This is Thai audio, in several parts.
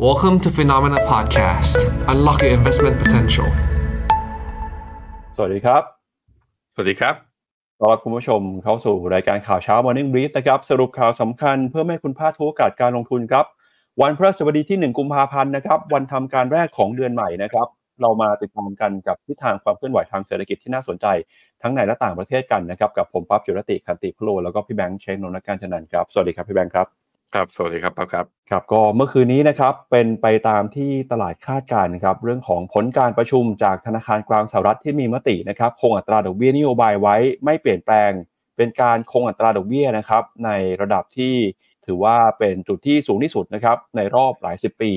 Welcome to Phenomena Podcast. Unlock your investment potential. สวัสดีครับ สวัสดีครับต้อนรับคุณผู้ชมเข้าสู่รายการข่าวเช้า Morning Brief นะครับ สรุปข่าวสำคัญเพื่อไม่ให้คุณพลาดทุกโอกาสการลงทุนครับ วันพฤหัสบดีที่ 1 กุมภาพันธ์นะครับ วันทำการแรกของเดือนใหม่นะครับ เรามาติดตามกันกับทิศทางความเคลื่อนไหวทางเศรษฐกิจที่น่าสนใจ ทั้งในและต่างประเทศกันนะครับ กับผมปั๊บจุรติคันติพโลแล้วก็พี่แบงค์เชนนนท์การจันนันท์ครับ สวัสดีครับพี่แบงค์ครับ ครับ สวัสดีครับปั๊บครับ ครับ ก็เมื่อคืนนี้นะครับ เป็นไปตามที่ตลาดคาดการณ์ครับ เรื่องของผลการประชุมจากธนาคารกลางสหรัฐที่มีมตินะครับ คงอัตราดอกเบี้ยนโยบายไว้ไม่เปลี่ยนแปลง เป็นการคงอัตราดอกเบี้ยนะครับ ในระดับที่ถือว่าเป็นจุดที่สูงที่สุดนะครับ ในรอบหลายสิบปี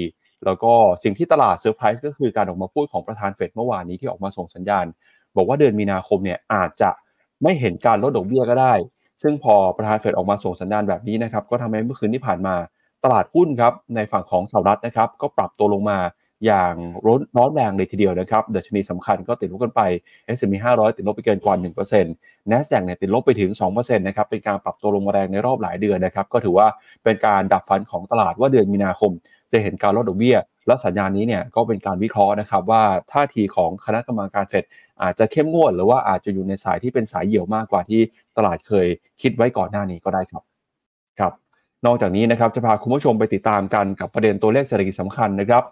แล้วก็สิ่งที่ตลาดเซอร์ไพรส์ก็คือการออกมาพูดของประธานเฟดเมื่อวานนี้ที่ออกมาส่งสัญญาณ บอกว่าเดือนมีนาคมเนี่ยอาจจะไม่เห็นการลดดอกเบี้ยก็ได้ ซึ่งพอประธานเฟดออกมาส่งสัญญาณแบบนี้นะครับก็ทำให้เมื่อคืนที่ผ่านมาตลาดหุ้นครับในฝั่งของสหรัฐนะครับก็ปรับตัวลงมาอย่างร้อนร้อนแรงเลยทีเดียวนะครับดัชนีสำคัญก็ติดลบกันไป S&P 500 ติดลบไปเกินกว่า 1% NASDAQ เนี่ยติดลบไปถึง 2%นะครับเป็นการปรับตัวลงมาแรงในรอบหลายเดือนนะครับก็ถือว่าเป็นการดับฟันของตลาดว่าเดือนมีนาคม จะเห็นการลดดอกเบี้ยและสัญญาณนี้เนี่ยก็เป็นการวิเคราะห์นะครับว่าท่าทีของคณะกรรมการเฟด อาจจะเข้มงวดหรือว่าอาจจะอยู่ในสายที่เป็นสายเหี่ยวมากกว่าที่ตลาดเคยคิดไว้ก่อนหน้านี้ก็ได้ครับครับ นอกจากนี้นะครับจะพาคุณผู้ชมไปติดตามกันกับประเด็นตัวเลขเศรษฐกิจสำคัญนะครับ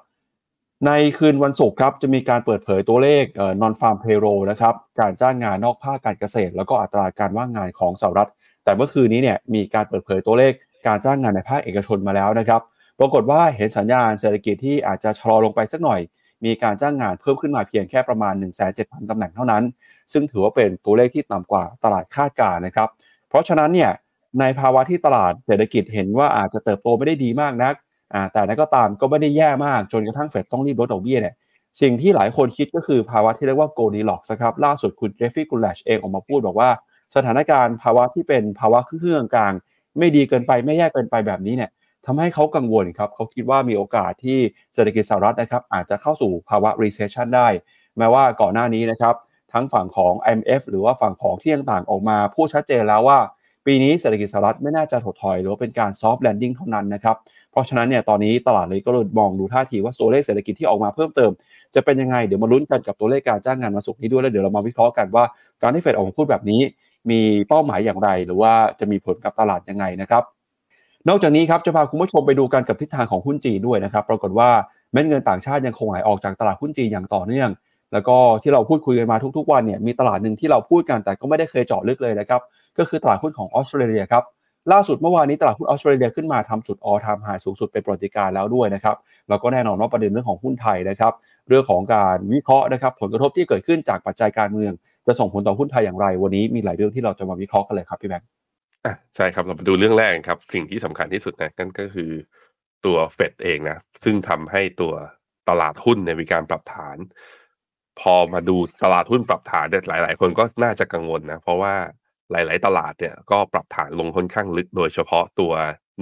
ในคืนวันศุกร์ครับจะมีการเปิดเผยตัวเลขเอ่อ non farm payroll นะครับการจ้างงานนอกภาคการเกษตร แล้วก็อัตราการว่างงานของสหรัฐ แต่เมื่อคืนนี้เนี่ยมีการเปิดเผยตัวเลขการจ้างงานในภาคเอกชนมาแล้วนะครับ ปรากฏว่าเห็นสัญญาณเศรษฐกิจที่อาจจะชะลอลงไปสักหน่อย มีการจ้างงานเพิ่มขึ้นมาเพียงแค่ประมาณ 1 7 0 0 0ตำแหน่งเท่านั้น ซึ่งถือว่าเป็นตัวเลขที่ต่ำกว่าตลาดคาดการณ์ะครับ เพราะฉะนั้นเนี่ยในภาวะที่ตลาดเศรษฐกิจเห็นว่าอาจจะเติบโตไม่ได้ดีมากนักแต่นั้นก็ตามก็ไม่ได้แย่มากจนกระทั่งเฟดต้องรีบลดดอกเบี้ยเนี่ยสิ่งที่หลายคนคิดก็คือภาวะที่เรียกว่า Goldilocks ครับล่าสุดคุณเจฟฟรีย์ กันด์ลัชเองออกมาพูดบอกว่า สถานการณ์ภาวะที่เป็นภาวะเครึ่องกลาง ไม่ดีเกินไปไม่แย่เกินไปแบบนี้เนี่ย ทำให้เขากังวลครับเขาคิดว่ามีโอกาสที่เศรษฐกิจสหรัฐนะครับอาจจะเข้าสู่ภาวะ recession ได้ แม้ว่าก่อนหน้านี้นะครับทั้งฝั่งของ IMF หรือว่าฝั่งของที่ต่างๆออกมาพูดชัดเจนแล้วว่า ปีนี้เศรษฐกิจสหรัฐไม่น่าจะถดถอย หรือว่าเป็นการ soft landing เท่านั้นนะครับเพราะฉะนั้นเนี่ยตอนนี้ตลาดเลยก็เลยมองดูท่าทีว่าตัวเลขเศรษฐกิจที่ออกมาเพิ่มเติม จะเป็นยังไงเดี๋ยวมาลุ้นกันกับตัวเลขการจ้างงานมาสุกนี้ด้วยแล้วเดี๋ยวเรามาวิเคราะห์กันว่าการที่เฟดออกมาพูดแบบนี้ มีเป้าหมายอย่างไร หรือว่าจะมีผลกับตลาดยังไงนะครับ นอกจากนี้ครับจะพาคุณผู้ชมไปดูกันกับทิศทางของหุ้นจีนด้วยนะครับ ปรากฏว่าเม็ดเงินต่างชาติยังคงไหลออกจากตลาดหุ้นจีนอย่างต่อเนื่อง แล้วก็ที่เราพูดคุยกันมาทุกๆวันเนี่ยมีตลาดหนึ่งที่เราพูดกันแต่ก็ไม่ได้เคยเจาะลึกเลยนะครับก็คือตลาดหุ้นของออสเตรเลียครับล่าสุดเมื่อวานนี้ตลาดหุ้นออสเตรเลียขึ้นมาทำจุด all time high สูงสุดเป็นประวัติการ์แล้วด้วยนะครับแล้วก็แน่นอนว่าประเด็นเรื่องของหุ้นไทยนะครับ เรื่องของการวิเคราะห์นะครับ ผลกระทบที่เกิดขึ้นจากปัจจัยการเมือง จะส่งผลต่อหุ้นไทยอย่างไร วันนี้มีหลายเรื่องที่เราจะมาวิเคราะห์กันเลยครับพี่แบงค์ อะใช่ครับเรามาดูเรื่องแรกครับ สิ่งที่สำคัญที่สุดนะนั่นก็คือตัวเฟดเองนะ ซึ่งทำให้ตัวตลาดหุ้นเนี่ยมีการปรับฐาน พอมาดูตลาดหุ้นปรับฐานเนี่ยหลาย ๆ คนก็น่าจะกังวลนะ เพราะว่าหลาย ๆ ตลาดเนี่ยก็ปรับฐานลงค่อนข้างลึก โดยเฉพาะตัว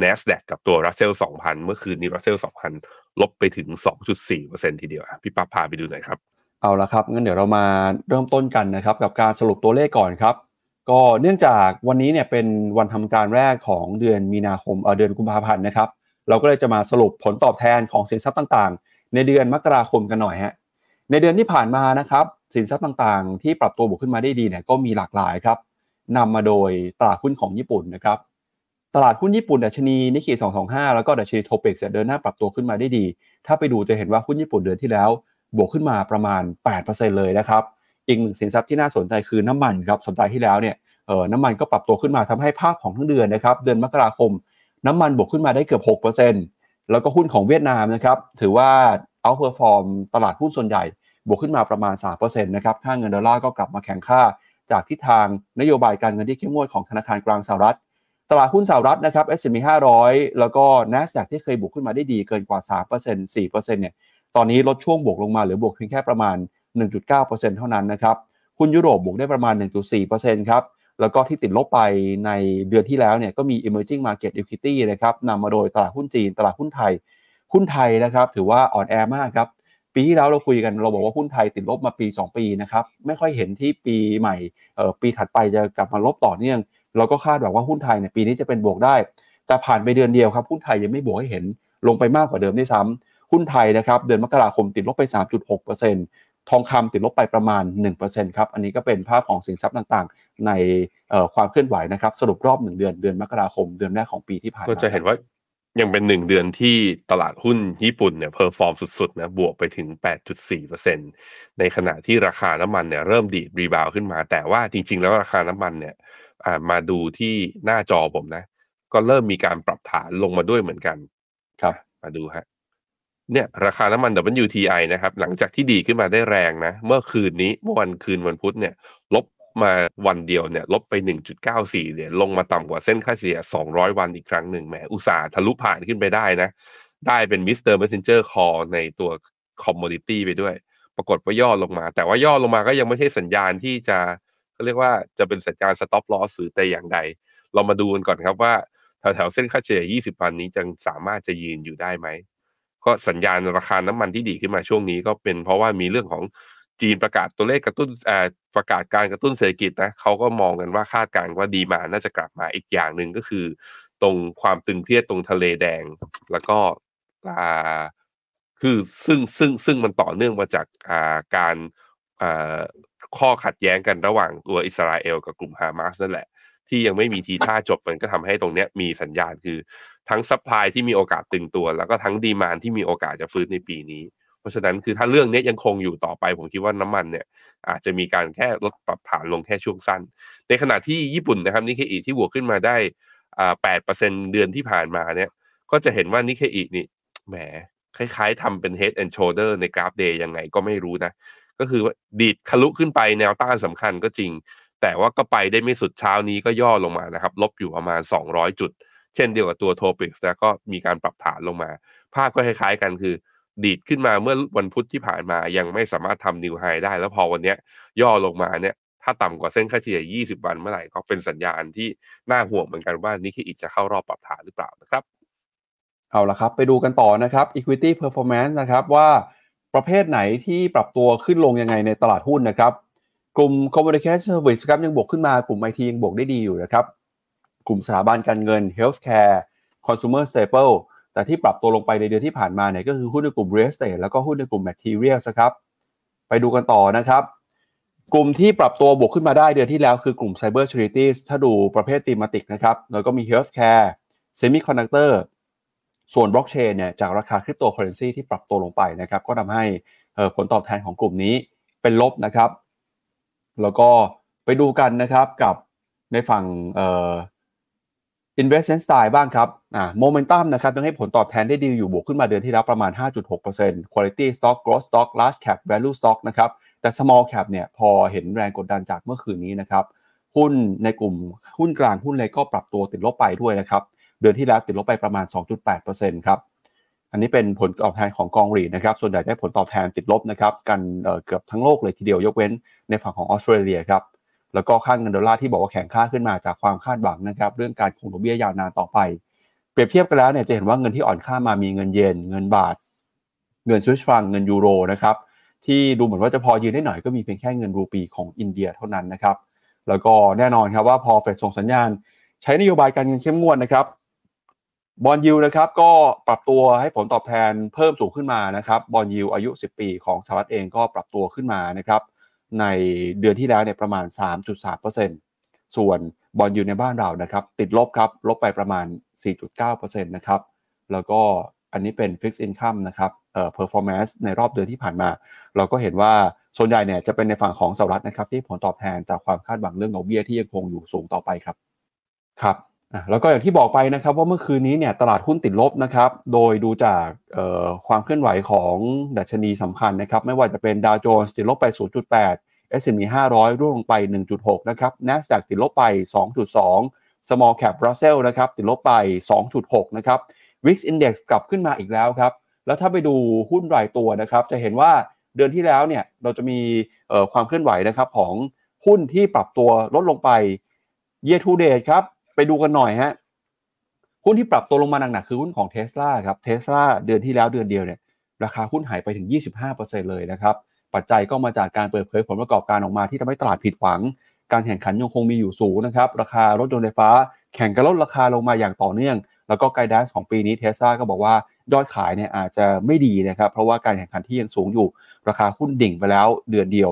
NASDAQ กับตัว Russell 2000 เมื่อคืนนี้ Russell 2000 ลบไปถึง 2.4%ทีเดียวอะพี่ปั๊บพาไปดูหน่อยครับ เอาละครับงั้นเดี๋ยวเรามาเริ่มต้นกันนะครับ กับการสรุปตัวเลขก่อนครับ ก็เนื่องจากวันนี้เนี่ยเป็นวันทำการแรกของเดือนมีนาคมเออเดือนกุมภาพันธ์นะครับ เราก็เลยจะมาสรุปผลตอบแทนของสินทรัพย์ต่างๆ ในเดือนมกราคมกันหน่อยฮะในเดือนที่ผ่านมานะครับสินทรัพย์ต่างๆ ที่ปรับตัวบวกขึ้นมาได้ดีเนี่ยก็มีหลากหลายครับนำมาโดยตลาดหุ้นของญี่ปุ่นนะครับตลาดหุ้นญี่ปุ่นดัชนีนิกเกอิ225 แล้วก็ดัชนีโทปิกซ์เดินหน้าปรับตัวขึ้นมาได้ดี ถ้าไปดูจะเห็นว่าหุ้นญี่ปุ่นเดือนที่แล้ว บวกขึ้นมาประมาณ 8%เลยนะครับ อีกหนึ่งสินทรัพย์ที่น่าสนใจคือน้ำมันครับสัปดาห์ที่แล้วเนี่ยเออน้ำมันก็ปรับตัวขึ้นมาทำให้ภาพของทั้งเดือนนะครับเดือนมกราคม น้ำมันบวกขึ้นมาได้เกือบ 6%แล้วก็หุ้นของเวียดนามนะครับถือว่า outperform ตลาดหุ้นส่วนใหญ่บวกขึ้นมาประมาณ 3%นะครับค่าเงินดอลลาร์ก็กลับมาแข็งค่า จากทิศทางนโยบายการเงินที่เข้มงวดของธนาคารกลางสหรัฐ ตลาดหุ้นสหรัฐนะครับ S&P 500 แล้วก็ NASDAQ ที่เคยบวกขึ้นมาได้ดีเกินกว่า 3% 4%เนี่ยตอนนี้ลดช่วงบวกลงมาเหลือบวกเพียงแค่ประมาณ 1.9%เท่านั้นนะครับหุ้นยุโรปบวกได้ประมาณ 1.4%ครับแล้วก็ที่ติดลบไปในเดือนที่แล้วเนี่ยก็มี emerging market equity นะครับนำมาโดยตลาดหุ้นจีน ตลาดหุ้นไทย หุ้นไทยนะครับถือว่าอ่อนแอมากครับปีที่แล้วเราคุยกันเราบอกว่าหุ้นไทยติดลบมาปี 2 ปีนะครับไม่ค่อยเห็นที่ปีใหม่ปีถัดไปจะกลับมาลบต่อเนื่อง เราก็คาดหวังว่าหุ้นไทยเนี่ยปีนี้จะเป็นบวกได้ แต่ผ่านไปเดือนเดียวครับหุ้นไทยยังไม่บวกให้เห็นลงไปมากกว่าเดิมด้วยซ้ำหุ้นไทยนะครับเดือนมกราคมติดลบไป 3.6% ทองคำติดลบไปประมาณ 1%ครับ อันนี้ก็เป็นภาพของสินทรัพย์ต่างๆ ในความเคลื่อนไหวนะครับ สรุปรอบ 1 เดือนเดือนมกราคม เดือนแรกของปีที่ผ่านมาก็จะเห็นว่ายังเป็นหนึ่งเดือนที่ตลาดหุ้นญี่ปุ่นเนี่ย perform สุดๆนะบวกไปถึง 8.4%ในขณะที่ราคาน้ำมันเนี่ยเริ่มดีด rebound ขึ้นมา แต่ว่าจริง ๆ แล้วราคาน้ำมันเนี่ยมาดูที่หน้าจอผมนะ ก็เริ่มมีการปรับฐานลงมาด้วยเหมือนกัน ครับ มาดูฮะ เนี่ยราคาน้ำมัน WTI นะครับ หลังจากที่ดีดขึ้นมาได้แรงนะ เมื่อคืนนี้เมื่อวันคืนวันพุธเนี่ย ลบมาวันเดียวเนี่ยลบไป 1.94เหรียญลงมาต่ำกว่าเส้นค่าเฉลี่ย 200 วันอีกครั้งหนึ่งแหมอุตส่าห์ทะลุผ่านขึ้นไปได้นะ ได้เป็นมิสเตอร์เมสเซนเจอร์คอในตัว commodity ไปด้วย ปรากฏว่าย่อลงมา แต่ว่าย่อลงมาก็ยังไม่ใช่สัญญาณที่จะเขาเรียกว่าจะเป็นสัญญาณ stop loss หรือแต่อย่างใด เรามาดูกันก่อนครับว่าแถวๆเส้นค่าเฉลี่ย 20 วันนี้จะสามารถจะยืนอยู่ได้ไหม ก็สัญญาณราคาน้ำมันที่ดีดขึ้นมาช่วงนี้ก็เป็นเพราะว่ามีเรื่องของจีนประกาศตัวเลขกระตุ้นประกาศการกระตุ้นเศรษฐกิจนะเขาก็มองกันว่าคาดการณ์ว่า demand น่าจะกลับมาอีกอย่างหนึ่งก็คือ ตรงความตึงเครียดตรงทะเลแดง แล้วก็คือซึ่งซึ่งซึ่งมันต่อเนื่องมาจากการข้อขัดแย้งกันระหว่างตัวอิสราเอลกับกลุ่มฮามาสนั่นแหละ ที่ยังไม่มีทีท่าจบมันก็ทำให้ตรงเนี้ยมีสัญญาณคือ ทั้ง supply ที่มีโอกาสตึงตัว แล้วก็ทั้ง demand ที่มีโอกาสจะฟื้นในปีนี้ เพราะฉะนั้นคือถ้าเรื่องนี้ยังคงอยู่ต่อไป ผมคิดว่าน้ำมันเนี่ย อาจจะมีการแค่ลดปรับฐานลงแค่ช่วงสั้น ในขณะที่ญี่ปุ่นนะครับนิเคอีที่บวกขึ้นมาได้อ่าแปดเปอร์เซ็นเดือนที่ผ่านมาเนี่ย ก็จะเห็นว่านิเคอีนี่แหมคล้ายๆทำเป็น head and shoulder ในกราฟเดย์ยังไงก็ไม่รู้นะ ก็คือดีดทะลุขึ้นไปแนวต้านสำคัญก็จริง แต่ว่าก็ไปได้ไม่สุดเช้านี้ก็ย่อลงมานะครับ ลบอยู่ประมาณ 200 จุด เช่นเดียวกับตัวโทปิกแล้วก็มีการปรับฐานลงมา ภาพก็คล้ายๆกันคือ ดีดขึ้นมาเมื่อวันพุธที่ผ่านมายังไม่สามารถทำนิวไฮได้ แล้วพอวันนี้ย่อลงมาเนี่ยถ้าต่ำกว่าเส้นค่าเฉลี่ย 20 วันเมื่อไหร่ก็เป็นสัญญาณที่น่าห่วงเหมือนกันว่านิเคอิจะเข้ารอบปรับฐานหรือเปล่านะครับเอาละครับ ไปดูกันต่อนะครับ equity performance นะครับว่าประเภทไหนที่ปรับตัวขึ้นลงยังไงในตลาดหุ้นนะครับ กลุ่ม communication service ครับยังบวกขึ้นมากลุ่ม IT ยังบวกได้ดีอยู่นะครับ กลุ่มสถาบันการเงิน healthcare consumer staple แต่ที่ปรับตัวลงไปในเดือนที่ผ่านมาเนี่ยก็คือหุ้นในกลุ่ม real estate แล้วก็หุ้นในกลุ่ม materials ครับ ไปดูกันต่อนะครับ กลุ่มที่ปรับตัวบวกขึ้นมาได้เดือนที่แล้วคือกลุ่ม cyber securities ถ้าดูประเภท thematic นะครับแล้วก็มี healthcare semiconductor ส่วนบล็อกเชนเนี่ยจากราคาคริปโตเคอเรนซีที่ปรับตัวลงไปนะครับ ก็ทำให้ผลตอบแทนของกลุ่มนี้เป็นลบนะครับ แล้วก็ไปดูกันนะครับกับในฝั่ง investment style บ้างครับอ่า momentum นะครับยังให้ผลตอบแทนได้ดีอยู่บวกขึ้นมาเดือนที่แล้วประมาณ 5.6% quality stock growth stock large cap value stock นะครับแต่ small cap เนี่ยพอเห็นแรงกดดันจากเมื่อคืนนี้นะครับหุ้นในกลุ่มหุ้นกลางหุ้นเล็กก็ปรับตัวติดลบไปด้วยนะครับเดือนที่แล้วติดลบไปประมาณ 2.8%ครับอันนี้เป็นผลตอบแทนของกองรีนะครับ ส่วนใหญ่ได้ผลตอบแทนติดลบนะครับ กันเเกือบทั้งโลกเลยทีเดียวยกเว้นในฝั่งของออสเตรเลียครับ แล้วก็ค่าเงินดอลลาร์ที่บอกว่าแข็งค่าขึ้นมาจากความคาดหวังนะครับเรื่องการคงดอกเบี้ยยาวนานต่อไป เปรียบเทียบกันแล้วเนี่ยจะเห็นว่าเงินที่อ่อนค่ามามีเงินเยนเงินบาท เงินสวิสฟรังก์เงินยูโรนะครับที่ดูเหมือนว่าจะพอยืนได้หน่อยก็มีเพียงแค่เงินรูปีของอินเดียเท่านั้นนะครับแล้วก็แน่นอนครับว่าพอเฟดส่งสัญญาณ ใช้นโยบายการเงินเข้มงวดนะครับ bond yield นะครับก็ปรับตัวให้ผลตอบแทนเพิ่มสูงขึ้นมานะครับ bond yield อายุ 10 ปีของสหรัฐเองก็ปรับตัวขึ้นมานะครับ ในเดือนที่แล้วเนี่ยประมาณ 3.3%ส่วนบอลอยู่ในบ้านเรานะครับติดลบครับลบไปประมาณ 4.9%นะครับแล้วก็อันนี้เป็น Fixed Income นะครับเอ่อ performance ในรอบเดือนที่ผ่านมา เราก็เห็นว่าส่วนใหญ่เนี่ยจะเป็นในฝั่งของสหรัฐนะครับที่ผลตอบแทนจากความคาดหวังเรื่องดอกเบี้ยที่ยังคงอยู่สูงต่อไปครับครับ แล้วก็อย่างที่บอกไปนะครับว่าเมื่อคืนนี้เนี่ยตลาดหุ้นติดลบนะครับ โดยดูจากความเคลื่อนไหวของดัชนีสำคัญนะครับ ไม่ว่าจะเป็นดาวโจนส์ติดลบไป 0.8 S&P 500 ร่วงไป 1.6 นะครับ NASDAQ ติดลบไป 2.2 Small Cap Russell นะครับ ติดลบไป 2.6 นะครับ Wix Index กลับขึ้นมาอีกแล้วครับ แล้วถ้าไปดูหุ้นรายตัวนะครับ จะเห็นว่าเดือนที่แล้วเนี่ยเราจะมีความเคลื่อนไหวนะครับของหุ้นที่ปรับตัวลดลงไป Year to date ครับ ไปดูกันหน่อยฮะหุ้นที่ปรับตัวลงมาหนักๆคือหุ้นของเท s l a ครับเท s l a เดือนที่แล้วเดือนเดียวเนี่ยราคาหุ้นหายไปถึง 25%เลยนะครับปัจจัยก็มาจากการเปิดเผยผลประกอบการออกมาที่ทำให้ตลาดผิดหวัง การแข่งขันยังคงมีอยู่สูงนะครับราคารถยนต์ไฟฟ้า แข่งกันลดราคาลงมาอย่างต่อเนื่อง แล้วก็ไกด์ดของปีนี้เทสลาก็บอกว่ายอดขายเนี่ยอาจจะไม่ดีนะครับเพราะว่าการแข่งขันที่ยังสูงอยู่ ราคาหุ้นดิ่งไปแล้วเดือนเดียว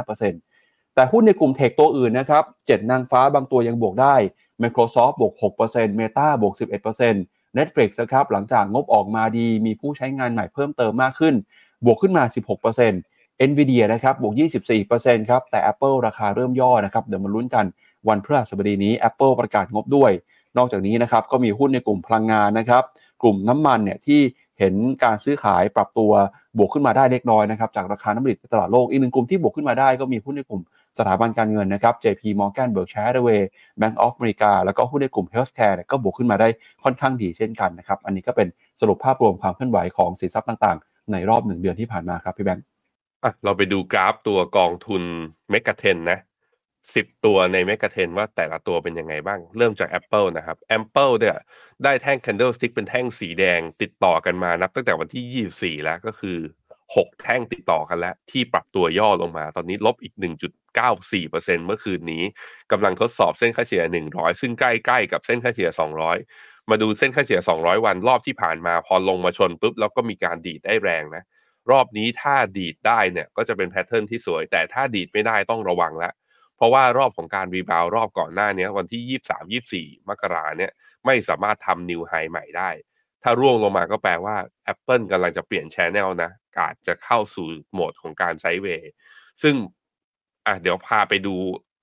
25% แต่หุ้นในกลุ่มเทคตัวอื่นนะครับเจ็ดนางฟ้าบางตัวยังบวกได้ Microsoft บวก 6% Meta บวก 11% Netflix นะครับหลังจากงบออกมาดี มีผู้ใช้งานใหม่เพิ่มเติมมากขึ้น บวกขึ้นมา 16% Nvidia นะครับบวก 24%ครับแต่ Apple ราคาเริ่มย่อนะครับเดี๋ยวมาลุ้นกันวันพฤหัสบดีนี้ Apple ประกาศงบด้วย นอกจากนี้นะครับก็มีหุ้นในกลุ่มพลังงานนะครับกลุ่มน้ำมันเนี่ยที่เห็นการซื้อขายปรับตัวบวกขึ้นมาได้เล็กน้อยนะครับจากราคาน้ำมันในตลาดโลกอีกหนึ่งกลุ่มที่บวกขึ้นมาได้ก็มีหุ้นในกลุ่ม สถาบันการเงินนะครับ JP Morgan Berkshire Hathaway Bank of America แล้วก็หุ้นในกลุ่ม Healthcare ก็บวกขึ้นมาได้ค่อนข้างดีเช่นกันนะครับ อันนี้ก็เป็นสรุปภาพรวมความเคลื่อนไหวของสินทรัพย์ต่างๆ ในรอบหนึ่งเดือนที่ผ่านมาครับพี่แบงค์เราไปดูกราฟตัวกองทุนเมกะเทนนะสิบตัวในเมกะเทนว่าแต่ละตัวเป็นยังไงบ้าง เริ่มจาก Apple นะครับ Apple เนี่ยได้แท่ง candlestick เป็นแท่งสีแดงติดต่อกันมานับตั้งแต่วันที่ 24 แล้วก็คือ 6 แท่งติดต่อกันแล้ว ที่ปรับตัวย่อลงมา ตอนนี้ลบอีก 1.94%เมื่อคืนนี้กำลังทดสอบเส้นค่าเฉลี่ย 100 ซึ่งใกล้ๆกับเส้นค่าเฉลี่ย 200 มาดูเส้นค่าเฉลี่ย 200 วันรอบที่ผ่านมาพอลงมาชนปุ๊บแล้วก็มีการดีดได้แรงนะรอบนี้ถ้าดีดได้เนี่ยก็จะเป็น pattern ที่สวย แต่ถ้าดีดไม่ได้ต้องระวังแล้วเพราะว่ารอบของการ rebound รอบก่อนหน้านี้วันที่ 23 24 มกราเนี่ยไม่สามารถทำ new high ใหม่ได้ ถ้าร่วงลงมาก็แปลว่า Apple กำลังจะเปลี่ยน channel นะอาจจะเข้าสู่โหมดของการ sideway ซึ่งอะเดี๋ยวพาไปดู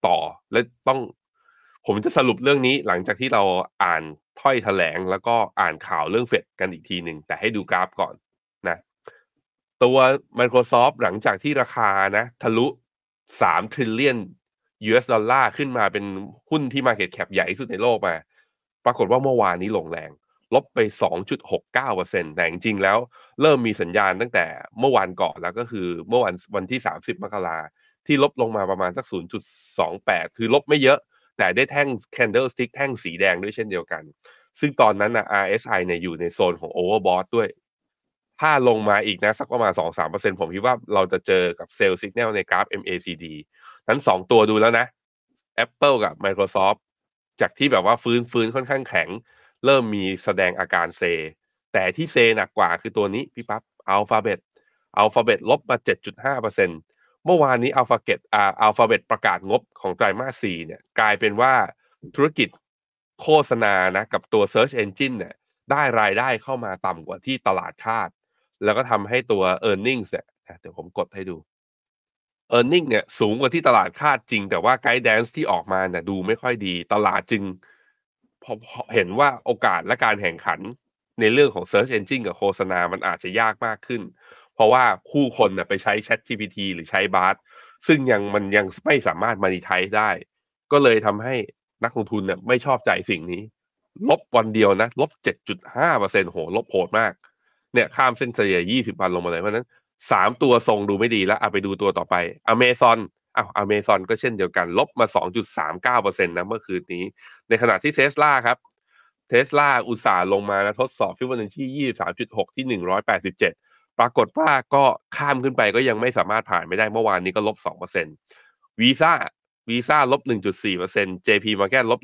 ต่อและต้อง ผมจะสรุปเรื่องนี้หลังจากที่เราอ่านถ้อยแถลง แล้วก็อ่านข่าวเรื่องเฟดกันอีกทีหนึ่งแต่ให้ดูกราฟก่อนนะ ตัว Microsoft หลังจากที่ราคานะ ทะลุ3 trillion US ดอลลาร์ขึ้นมาเป็นหุ้นที่ Market Cap ใหญ่ที่สุดในโลกมา ปรากฏว่าเมื่อวานนี้ลงแรง ลบไป 2.69%แต่จริงๆแล้วเริ่มมีสัญญาณตั้งแต่เมื่อวานก่อนแล้วก็คือเมื่อวันวันที่ 30 มกราที่ลบลงมาประมาณสัก 0.28 คือลบไม่เยอะ แต่ได้แท่ง candlestick แท่งสีแดงด้วยเช่นเดียวกัน ซึ่งตอนนั้นนะ RSI เนี่ยอยู่ในโซนของ overbought ด้วย ถ้าลงมาอีกนะสักประมาณ 2-3%ผมคิดว่าเราจะเจอกับเซลล์สัญญาณในกราฟ MACD นั้นสองตัวดูแล้วนะ Apple กับ Microsoft จากที่แบบว่าฟื้นฟื้นค่อนข้างแข็ง เริ่มมีแสดงอาการเซ แต่ที่เซหนักกว่าคือตัวนี้พี่ปับ๊บ Alphabet Alphabet ลบมา 7.5%เมื่อวานนี้ Alphabet อ่า Alphabet ประกาศงบของไตรมาส 4 เนี่ย กลายเป็นว่าธุรกิจโฆษณานะกับตัว Search Engine เนี่ยได้รายได้เข้ามาต่ำกว่าที่ตลาดคาด แล้วก็ทำให้ตัว e a r n i n g เนี่ยเดี๋ยวผมกดให้ดู e a r n i n g เนี่ยสูงกว่าที่ตลาดคาดจริง แต่ว่าไกด์แดนซ์ที่ออกมาเนี่ยดูไม่ค่อยดี ตลาดจึง พอเห็นว่าโอกาสและการแข่งขันในเรื่องของ Search Engine กับโฆษณา มันอาจจะยากมากขึ้น เพราะว่าคู่คนนี่ยไปใช้ Chat GPT หรือใช้ Bard ซึ่งยังมันยังไม่สามารถมานิทายได้ ก็เลยทำให้นักลงทุนเนี่ยไม่ชอบใจสิ่งนี้ ลบวันเดียวนะ ลบ 7.5%โห ลบโหดมาก เนี่ยข้ามเส้นเฉลี่ย 20 วันลงมาเลย เพราะนั้นสามตัวทรงดูไม่ดีแล้วเอาไปดูตัวต่อไปอเมซ อ้าวอเมซอนก็เช่นเดียวกัน ลบมา 2.39%นะเมื่อคืนนี้ ในขณะที่เทสลาครับเทสลาอุตส่าห์ลงมานะทดสอบฟิวเจอร์ที่23.6 ที่ 187 ปรากฏว่าก็ข้ามขึ้นไปก็ยังไม่สามารถผ่านไม่ได้เมื่อวานนี้ก็ลบ2%วีซ่าวีซ่าลบ 1.4% JP Morgan ลบ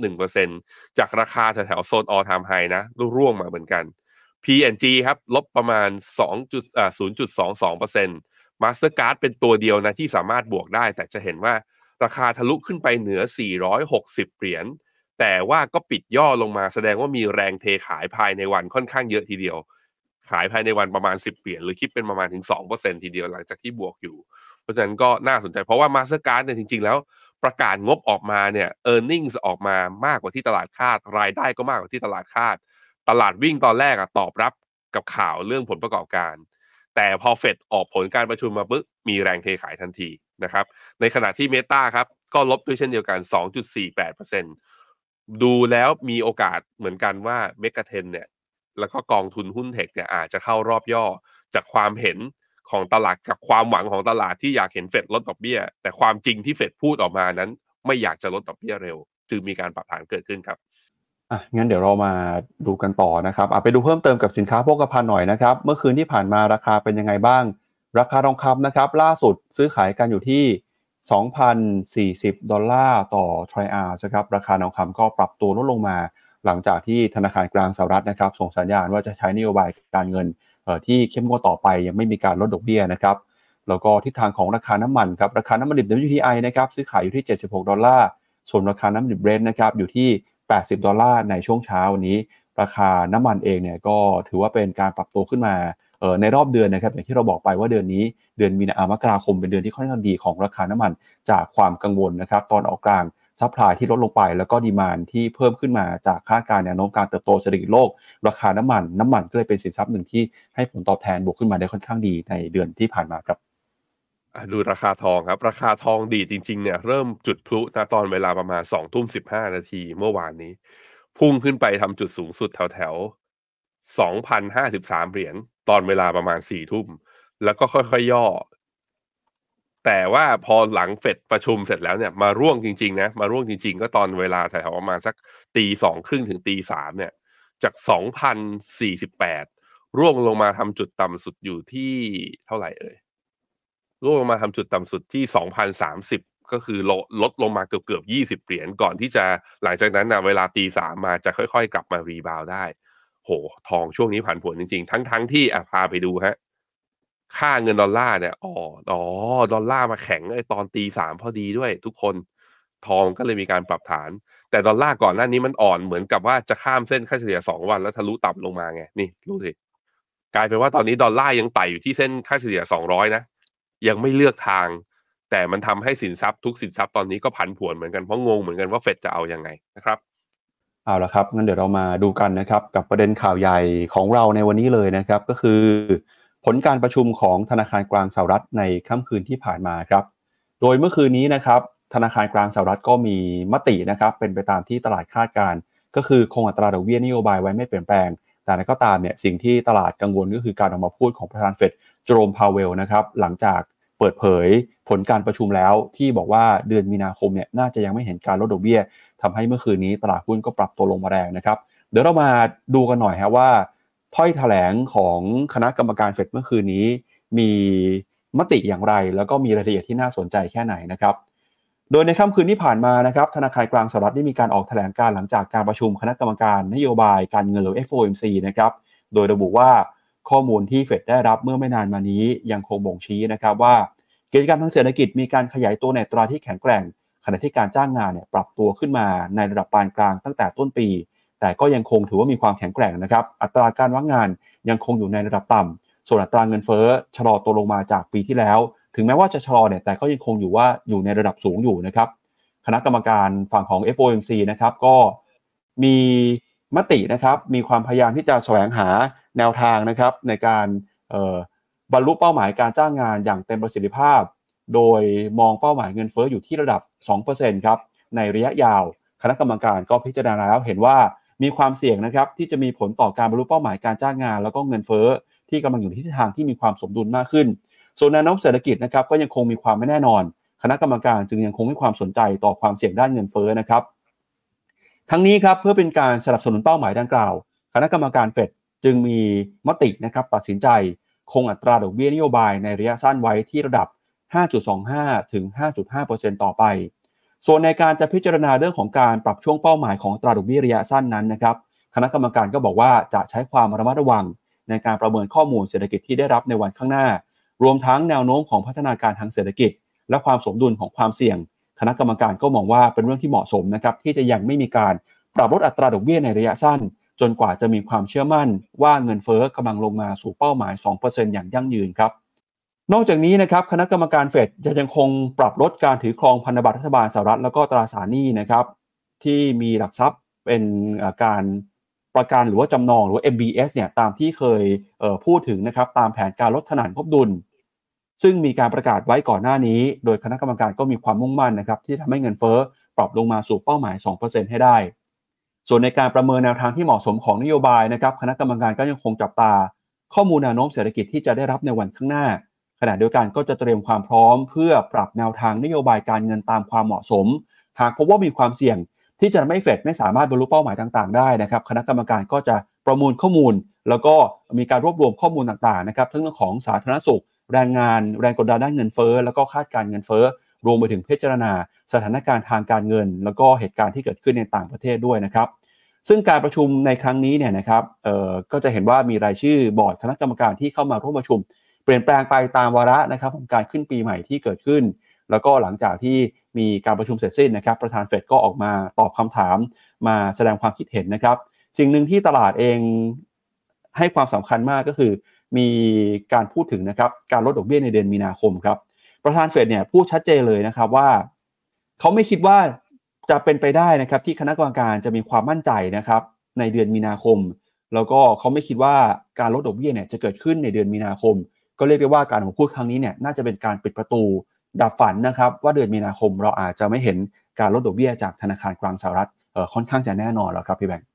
1%จากราคาแถวๆโซน all time high นะร่วงมาเหมือนกัน P&G ครับ ลบประมาณ2.0.22% Mastercard เป็นตัวเดียวนะที่สามารถบวกได้ แต่จะเห็นว่าราคาทะลุขึ้นไปเหนือ 460 เหรียญ แต่ว่าก็ปิดย่อลงมาแสดงว่ามีแรงเทขายภายในวันค่อนข้างเยอะทีเดียว ขายภายในวันประมาณ 10 เหรียญหรือคิดเป็นประมาณถึง 2%ทีเดียวหลังจากที่บวกอยู่ เพราะฉะนั้นก็น่าสนใจเพราะว่า Mastercard เนี่ยจริง ๆ แล้วประกาศงบออกมาเนี่ย e a r n i n g ออกมามากกว่าที่ตลาดคาด รายได้ก็มากกว่าที่ตลาดคาด ตลาดวิ่งตอนแรกอะตอบรับกับข่าวเรื่องผลประกอบการ แต่พอเฟดออกผลการประชุมมาปึ๊บมีแรงเทขายทันทีนะครับในขณะที่เมตาครับก็ลบด้วยเช่นเดียวกัน 2.48%ดูแล้วมีโอกาสเหมือนกันว่าเมกะเทนเนี่ยแล้วก็กองทุนหุ้นเทคเนี่ยอาจจะเข้ารอบย่อจากความเห็นของตลาดกับความหวังของตลาดที่อยากเห็นเฟดลดดอกเบี้ย แต่ความจริงที่เฟดพูดออกมานั้น ไม่อยากจะลดดอกเบี้ยเร็ว จึงมีการปรับฐานเกิดขึ้นครับ อะงั้นเดี๋ยวเรามาดูกันต่อนะครับอะไปดูเพิ่มเติมกับสินค้าโภคภัณฑ์หน่อยนะครับ เมื่อคืนที่ผ่านมาราคาเป็นยังไงบ้าง ราคาทองคำนะครับ ล่าสุดซื้อขายกันอยู่ที่ 2,040 ดอลลาร์ต่อทริอาร์นะครับราคาทองคำก็ปรับตัวลดลงมา หลังจากที่ธนาคารกลางสหรัฐนะครับ ส่งสัญญาณว่าจะใช้นโยบายการเงินที่เข้มงวดต่อไปยังไม่มีการลดดอกเบี้ยนะครับแล้วก็ทิศทางของราคาน้ำมันครับราคาน้ำมันดิบ WTI นะครับซื้อขายอยู่ที่ 76 ดอลลาร์ส่วนราคาน้ำมันดิบ Brent นะครับอยู่ที่ 80 ดอลลาร์ในช่วงเช้าวันนี้ ราคาน้ำมันเองเนี่ยก็ถือว่าเป็นการปรับตัวขึ้นมาในรอบเดือนนะครับอย่างที่เราบอกไปว่าเดือนนี้เดือนมีนามกราคมเป็นเดือนที่ค่อนข้างดีของราคาน้ำมันจากความกังวลนะครับตะวันออกกลาง supply ที่ลดลงไป แล้วก็ demand ที่เพิ่มขึ้นมาจากค่าการแนวโน้มการเติบโตเศรษฐกิจโลก ราคาน้ำมันน้ำมันก็เลยเป็นสินทรัพย์หนึ่งที่ให้ผลตอบแทนบวกขึ้นมาได้ค่อนข้างดีในเดือนที่ผ่านมาครับ ดูราคาทองครับ ราคาทองดีจริง ๆ เนี่ย เริ่มจุดพลุนะตอนเวลาประมาณสองทุ่มสิบห้านาทีเมื่อวานนี้ พุ่งขึ้นไปทำจุดสูงสุดแถวแถวสองพันห้าสิบสามเหรียญตอนเวลาประมาณสี่ทุ่ม แล้วก็ค่อยๆย่อ แต่ว่าพอหลังเฟดประชุมเสร็จแล้วเนี่ยมาร่วงจริงๆนะมาร่วงจริง ๆ ก็ตอนเวลาแถวประมาณสักตีสองครึ่งถึงตีสามเนี่ย จากสองพันสี่สิบแปดร่วงลงมาทำจุดต่ำสุดอยู่ที่เท่าไหร่เอ่ย ร่วงลงมาทำจุดต่ำสุดที่สองพันสามสิบก็คือลดลดลงมาเกือบเกือบยี่สิบเหรียญก่อนที่จะหลังจากนั้นนะเวลาตีสามมาจะค่อยๆ กลับมา rebound ได้ โห ทองช่วงนี้ผันผวนจริงๆ ทั้งๆที่อะพาไปดูฮะค่าเงินดอลลาร์เนี่ยอ๋ออ๋อดอลลาร์มาแข็งไอตอนตีสามพอดีด้วยทุกคนทองก็เลยมีการปรับฐาน แต่ดอลลาร์ก่อนหน้านี้มันอ่อนเหมือนกับว่าจะข้ามเส้นค่าเฉลี่ยสองวันแล้วทะลุต่ำลงมาไงนี่ดูสิกลายเป็นว่าตอนนี้ดอลลาร์ยังไต่อยู่ที่เส้นค่าเฉลี่ยสองร้อยนะ ยังไม่เลือกทาง แต่มันทำให้สินทรัพย์ทุกสินทรัพย์ตอนนี้ก็ผันผวนเหมือนกันเพราะงงเหมือนกันว่าเฟดจะเอาอยัางไงนะครับเอาละครับงั้นเดี๋ยวเรามาดูกันนะครับ กับประเด็นข่าวใหญ่ของเราในวันนี้เลยนะครับ ก็คือ ผลการประชุมของธนาคารกลางสหรัฐในค่ำคืนที่ผ่านมาครับ โดยเมื่อคืนนี้นะครับ ธนาคารกลางสหรัฐก็มีมตินะครับ เป็นไปตามที่ตลาดคาดการ ก็คือคงอัตราดอกเบี้ยนโยบายไว้ไม่เปลี่ยนแปลง แต่นั้นก็ตามเนี่ยสิ่งที่ตลาดกังวลก็คือการออกมาพูดของประธานเฟด โจโรมพาวเวลนะครับหลังจากเปิดเผยผลการประชุมแล้วที่บอกว่าเดือนมีนาคมเนี่ยน่าจะยังไม่เห็นการลดดอกเบี้ยทำให้เมื่อคืนนี้ตลาดหุ้นก็ปรับตัวลงมาแรงนะครับเดี๋ยวเรามาดูกันหน่อยครับว่า ถ้อยถแถลงของคณะกรรมการเฟดเมื่อคืนนี้ มีมติอย่างไร แล้วก็มีรายละเอียดที่น่าสนใจแค่ไหนนะครับโดยในค่ำคืนที่ผ่านมานะครับธนาคารกลางสหรัฐได้มีการออกแถลงการหลังจากการประชุมคณะกรรมการนโยบายการเงินหรือ FOMC นะครับโดยระบุว่า ข้อมูลที่เฟดได้รับเมื่อไม่นานมานี้ยังคงบ่งชี้นะครับว่ากิจกรรมทางเศรษฐกิจมีการขยายตัวในตราที่แข็งแกร่ง ขณะที่การจ้างงานเนี่ยปรับตัวขึ้นมาในระดับปานกลางตั้งแต่ต้นปี แต่ก็ยังคงถือว่ามีความแข็งแกร่งนะครับ อัตราการว่างงานยังคงอยู่ในระดับต่ำส่วนอัตราเงินเฟ้อชะลอตัวลงมาจากปีที่แล้ว ถึงแม้ว่าจะชะลอเนี่ยแต่ก็ยังคงอยู่ว่าอยู่ในระดับสูงอยู่นะครับคณะกรรมการฝั่งของ FOMC นะครับก็มี มตินะครับมีความพยายามที่จะแสวงหาแนวทางนะครับในการบรรลุเป้าหมายการจ้างงานอย่างเต็มประสิทธิภาพ โดยมองเป้าหมายเงินเฟอ้ออยู่ที่ระดับ 2%ครับในระยะยาว คณะกรรมการก็พิจารณาแล้วเห็นว่ามีความเสี่ยงนะครับที่จะมีผลต่อการบรรลุเป้าหมายการจ้างงาน แล้วก็เงินเฟอ้อที่กำลังอยู่ที่ทางที่มีความสมดุลมากขึ้น ส่วนแนวโน้มเศรษฐกิจนะครับก็ยังคงมีความไม่แน่นอน คณะกรรมการจึงยังคงให้ความสนใจต่อความเสี่ยงด้านเงินเฟอ้อนะครับ ทั้งนี้ครับเพื่อเป็นการสนับสนุนเป้าหมายดังกล่าว คณะกรรมการเฟดจึงมีมตินะครับตัดสินใจคงอัตราดอกเบี้ยนโยบายในระยะสั้นไว้ที่ระดับ 5.25 ถึง 5.5%ต่อไป ส่วนในการจะพิจารณาเรื่องของการปรับช่วงเป้าหมายของอัตราดอกเบี้ยระยะสั้นนั้นนะครับคณะกรรมการก็บอกว่าจะใช้ความระมัดระวัง ในการประเมินข้อมูลเศรษฐกิจที่ได้รับในวันข้างหน้า รวมทั้งแนวโน้มของพัฒนาการทางเศรษฐกิจ และความสมดุลของความเสี่ยง คณะกรรมการก็มองว่าเป็นเรื่องที่เหมาะสมนะครับที่จะยังไม่มีการปรับลดอัตราดอกเบี้ยในระยะสั้น จนกว่าจะมีความเชื่อมั่นว่าเงินเฟอ้อกำลังลงมาสู่เป้าหมาย 2%อย่างยั่งยืนครับนอกจากนี้นะครับคณะกรรมการเฟดจะยังคงปรับลดการถือครองพันธบัตรรัฐบาลสหรัฐแล้วก็ตราสารหนี้นะครับที่มีหลักทรัพย์เป็นการประกันหรือว่าจำนองหรือว่า MBS เนี่ยตามที่เคยพูดถึงนะครับตามแผนการลดขนาดงบดุล ซึ่งมีการประกาศไว้ก่อนหน้านี้ โดยคณะกรรมการก็มีความมุ่งมั่นนะครับที่ทำให้เงินเฟ้อปรับลงมาสู่เป้าหมาย 2%ให้ได้ ส่วนในการประเมินแนวทางที่เหมาะสมของนโยบายนะครับคณะกรรมการก็ยังคงจับตา ข้อมูลแนวโน้มเศรษฐกิจที่จะได้รับในวันข้างหน้า ขณะเดียวกันก็จะเตรียมความพร้อม เพื่อปรับแนวทางนโยบายการเงินตามความเหมาะสม หากพบว่ามีความเสี่ยงที่จะไม่เฟดไม่สามารถบรรลุเป้าหมายต่างๆ ได้นะครับ คณะกรรมการก็จะประมวลข้อมูล แล้วก็มีการรวบรวมข้อมูลต่างๆนะครับทั้งเรื่องของสาธารณสุข แรงงานแรงกดดันด้านเงินเฟ้อแล้วก็คาดการเงินเฟ้อรวมไปถึงพิจารณา สถานการณ์ทางการเงิน แล้วก็เหตุการณ์ที่เกิดขึ้นในต่างประเทศด้วยนะครับ ซึ่งการประชุมในครั้งนี้เนี่ยนะครับเอ่อก็จะเห็นว่ามีรายชื่อบอร์ดคณะกรรมการที่เข้ามาร่วมประชุม เปลี่ยนแปลงไปตามวาระนะครับของการขึ้นปีใหม่ที่เกิดขึ้น แล้วก็หลังจากที่มีการประชุมเสร็จสิ้นนะครับ ประธานเฟดก็ออกมาตอบคำถาม มาแสดงความคิดเห็นนะครับ สิ่งหนึ่งที่ตลาดเองให้ความสำคัญมากก็คือ มีการพูดถึงนะครับการลดดอกเบี้ยในเดือนมีนาคมครับประธานเฟดเนี่ยพูดชัดเจนเลยนะครับว่า เขาไม่คิดว่าจะเป็นไปได้นะครับที่คณะกรรมการจะมีความมั่นใจนะครับในเดือนมีนาคม แล้วก็เขาไม่คิดว่าการลดดอกเบี้ยเนี่ยจะเกิดขึ้นในเดือนมีนาคม ก็เรียกได้ว่าการออกมาพูดครั้งนี้เนี่ยน่าจะเป็นการปิดประตูดับฝันนะครับว่าเดือนมีนาคมเราอาจจะไม่เห็นการลดดอกเบี้ยจากธนาคารกลางสหรัฐค่อนข้างจะแน่นอนแล้วครับพี่แบงค์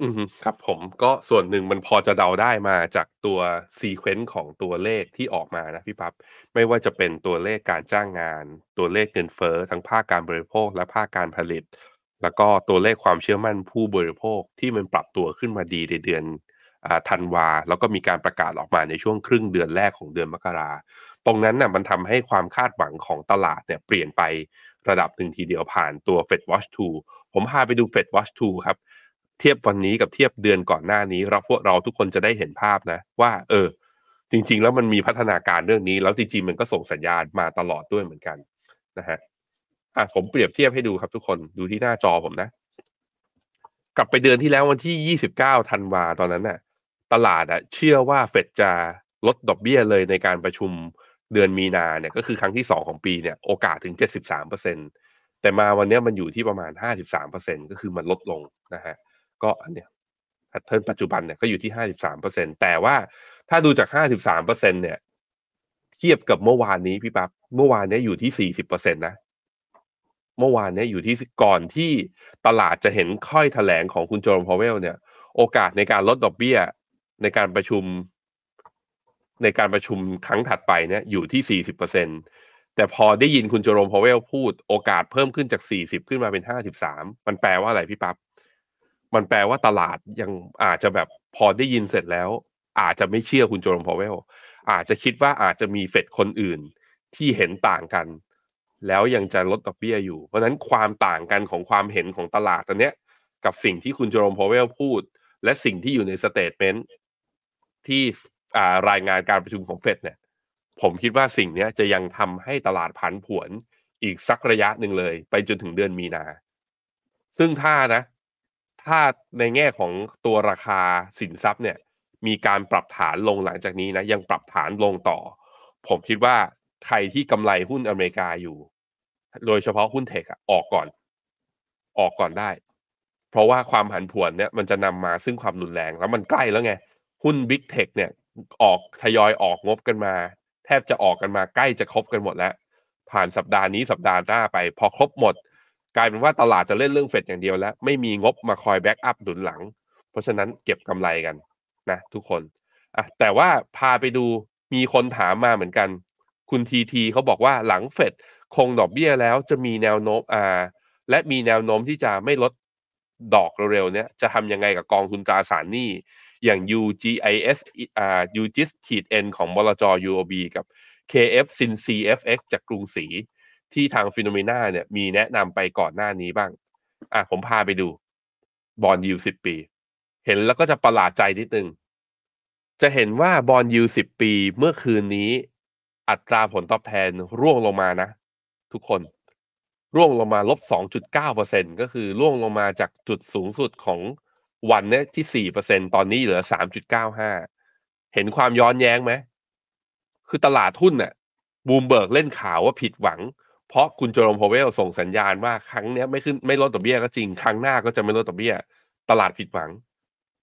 อืมครับผม ก็ส่วนหนึ่งมันพอจะเดาได้มาจากตัวซีเควนซ์ของตัวเลขที่ออกมานะพี่ปับ๊บ ไม่ว่าจะเป็นตัวเลขการจ้างงาน ตัวเลขเงินเฟ้อทั้งภาคการบริโภค และภาคการผลิต แล้วก็ตัวเลขความเชื่อมั่นผู้บริโภคที่มันปรับตัวขึ้นมาดีในเดือน อ่า ธันวา แล้วก็มีการประกาศออกมาในช่วงครึ่งเดือนแรกของเดือนมกรา ตรงนั้นน่ะมันทำให้ความคาดหวังของตลาดเนี่ยเปลี่ยนไประดับหนึ่งทีเดียวผ่านตัว Fed Watch 2 ผมพาไปดู Fed Watch 2 ครับ เทียบวันนี้กับเทียบเดือนก่อนหน้านี้ เราพวกเราทุกคนจะได้เห็นภาพนะ ว่า เออ จริง ๆ แล้วมันมีพัฒนาการเรื่องนี้ แล้วจริงๆมันก็ส่งสัญญาณมาตลอดด้วยเหมือนกันนะฮะอะผมเปรียบเทียบให้ดูครับทุกคนดูที่หน้าจอผมนะ กลับไปเดือนที่แล้ววันที่ 29ธันวาตอนนั้นน่ะ ตลาดอะเชื่อว่าเฟดจะลดดอกเบี้ยเลยในการประชุมเดือนมีนาเนี่ยก็คือครั้งที่ 2 ของปีเนี่ยโอกาสถึง 73%แต่มาวันนี้มันอยู่ที่ประมาณ 53%ก็คือมันลดลงนะฮะ ก็อันเนี้ย pattern ปัจจุบันเนี่ยก็อยู่ที่53%แต่ว่าถ้าดูจาก53%เปอร์เซ็นเนี่ย เทียบกับเมื่อวานนี้พี่ปั๊บเมื่อวานเนี้ยอยู่ที่40%นตนะเมื่อวานเนี้ยอยู่ที่ก่อนที่ตลาดจะเห็นถ้อยแถลงของคุณ Jerome Powell เนี่ย โอกาสในการลดดอกเบี้ยในการประชุม ในการประชุมครั้งถัดไปเนี่ยอยู่ที่สี่สิบเปอร์เซ็นแต่พอได้ยินคุณ Jerome Powell พูดโอกาสเพิ่มขึ้นจาก40ขึ้นมาเป็น53มันแปลว่าอะไรพี่ปั๊บ มันแปลว่าตลาดยังอาจจะแบบพอได้ยินเสร็จแล้ว อาจจะไม่เชื่อคุณ Jerome Powell อาจจะคิดว่าอาจจะมีเฟดคนอื่นที่เห็นต่างกัน แล้วยังจะลดดอกเบี้ยอยู่ เพราะนั้นความต่างกันของความเห็นของตลาดตอนเนี้ย กับสิ่งที่คุณ Jerome Powell พูด และสิ่งที่อยู่ใน statement ที่รายงานการประชุมของเฟดเนี่ย ผมคิดว่าสิ่งนี้จะยังทำให้ตลาดผันผวนอีกสักระยะหนึ่งเลย ไปจนถึงเดือนมีนา ซึ่งถ้านะ ถ้าในแง่ของตัวราคาสินทรัพย์เนี่ย มีการปรับฐานลงหลังจากนี้นะยังปรับฐานลงต่อ ผมคิดว่าใครที่กำไรหุ้นอเมริกาอยู่ โดยเฉพาะหุ้นเทคอะออกก่อน ออกก่อนได้ เพราะว่าความผันผวนเนี่ยมันจะนำมาซึ่งความรุนแรงแล้วมันใกล้แล้วไง หุ้นบิ๊กเทคเนี่ยออกทยอยออกงบกันมา แทบจะออกกันมาใกล้จะครบกันหมดแล้ว ผ่านสัปดาห์นี้สัปดาห์หน้าไป พอครบหมด กลายเป็นว่าตลาดจะเล่นเรื่องเฟดอย่างเดียวแล้ว ไม่มีงบมาคอย backup หนุนหลัง เพราะฉะนั้นเก็บกำไรกันนะทุกคนอะแต่ว่าพาไปดูมีคนถามมาเหมือนกัน คุณทีทีเขาบอกว่าหลังเฟดคงดอกเบี้ยแล้วจะมีแนวโน้มอ่าและมีแนวโน้มที่จะไม่ลดดอกเร็วๆเนี้ยจะทำยังไงกับกองทุนตราสารหนี้อย่าง UGIS อ่า UGIS ขีด N ของบลจ UOB กับ KFSINCFX จากกรุงศรี ที่ทาง Finnomena เนี่ยมีแนะนำไปก่อนหน้านี้บ้าง อะผมพาไปดู bond yield สิบปี เห็นแล้วก็จะประหลาดใจนิดนึง จะเห็นว่า bond yield สิบปีเมื่อคืนนี้ อัตราผลตอบแทนร่วงลงมานะ ทุกคน ร่วงลงมาลบ 2.9%ก็คือร่วงลงมาจากจุดสูงสุดของวันเนี้ยที่ 4%ตอนนี้เหลือ 3.95 เห็นความย้อนแย้งไหม คือตลาดหุ้นน่ะบูมเบิร์กเล่นข่าวว่าผิดหวัง เพราะคุณ Jerome Powell ส่งสัญญาณว่าครั้งนี้ไม่ขึ้นไม่ลดดอกเบี้ยก็จริง ครั้งหน้าก็จะไม่ลดดอกเบี้ย ตลาดผิดหวัง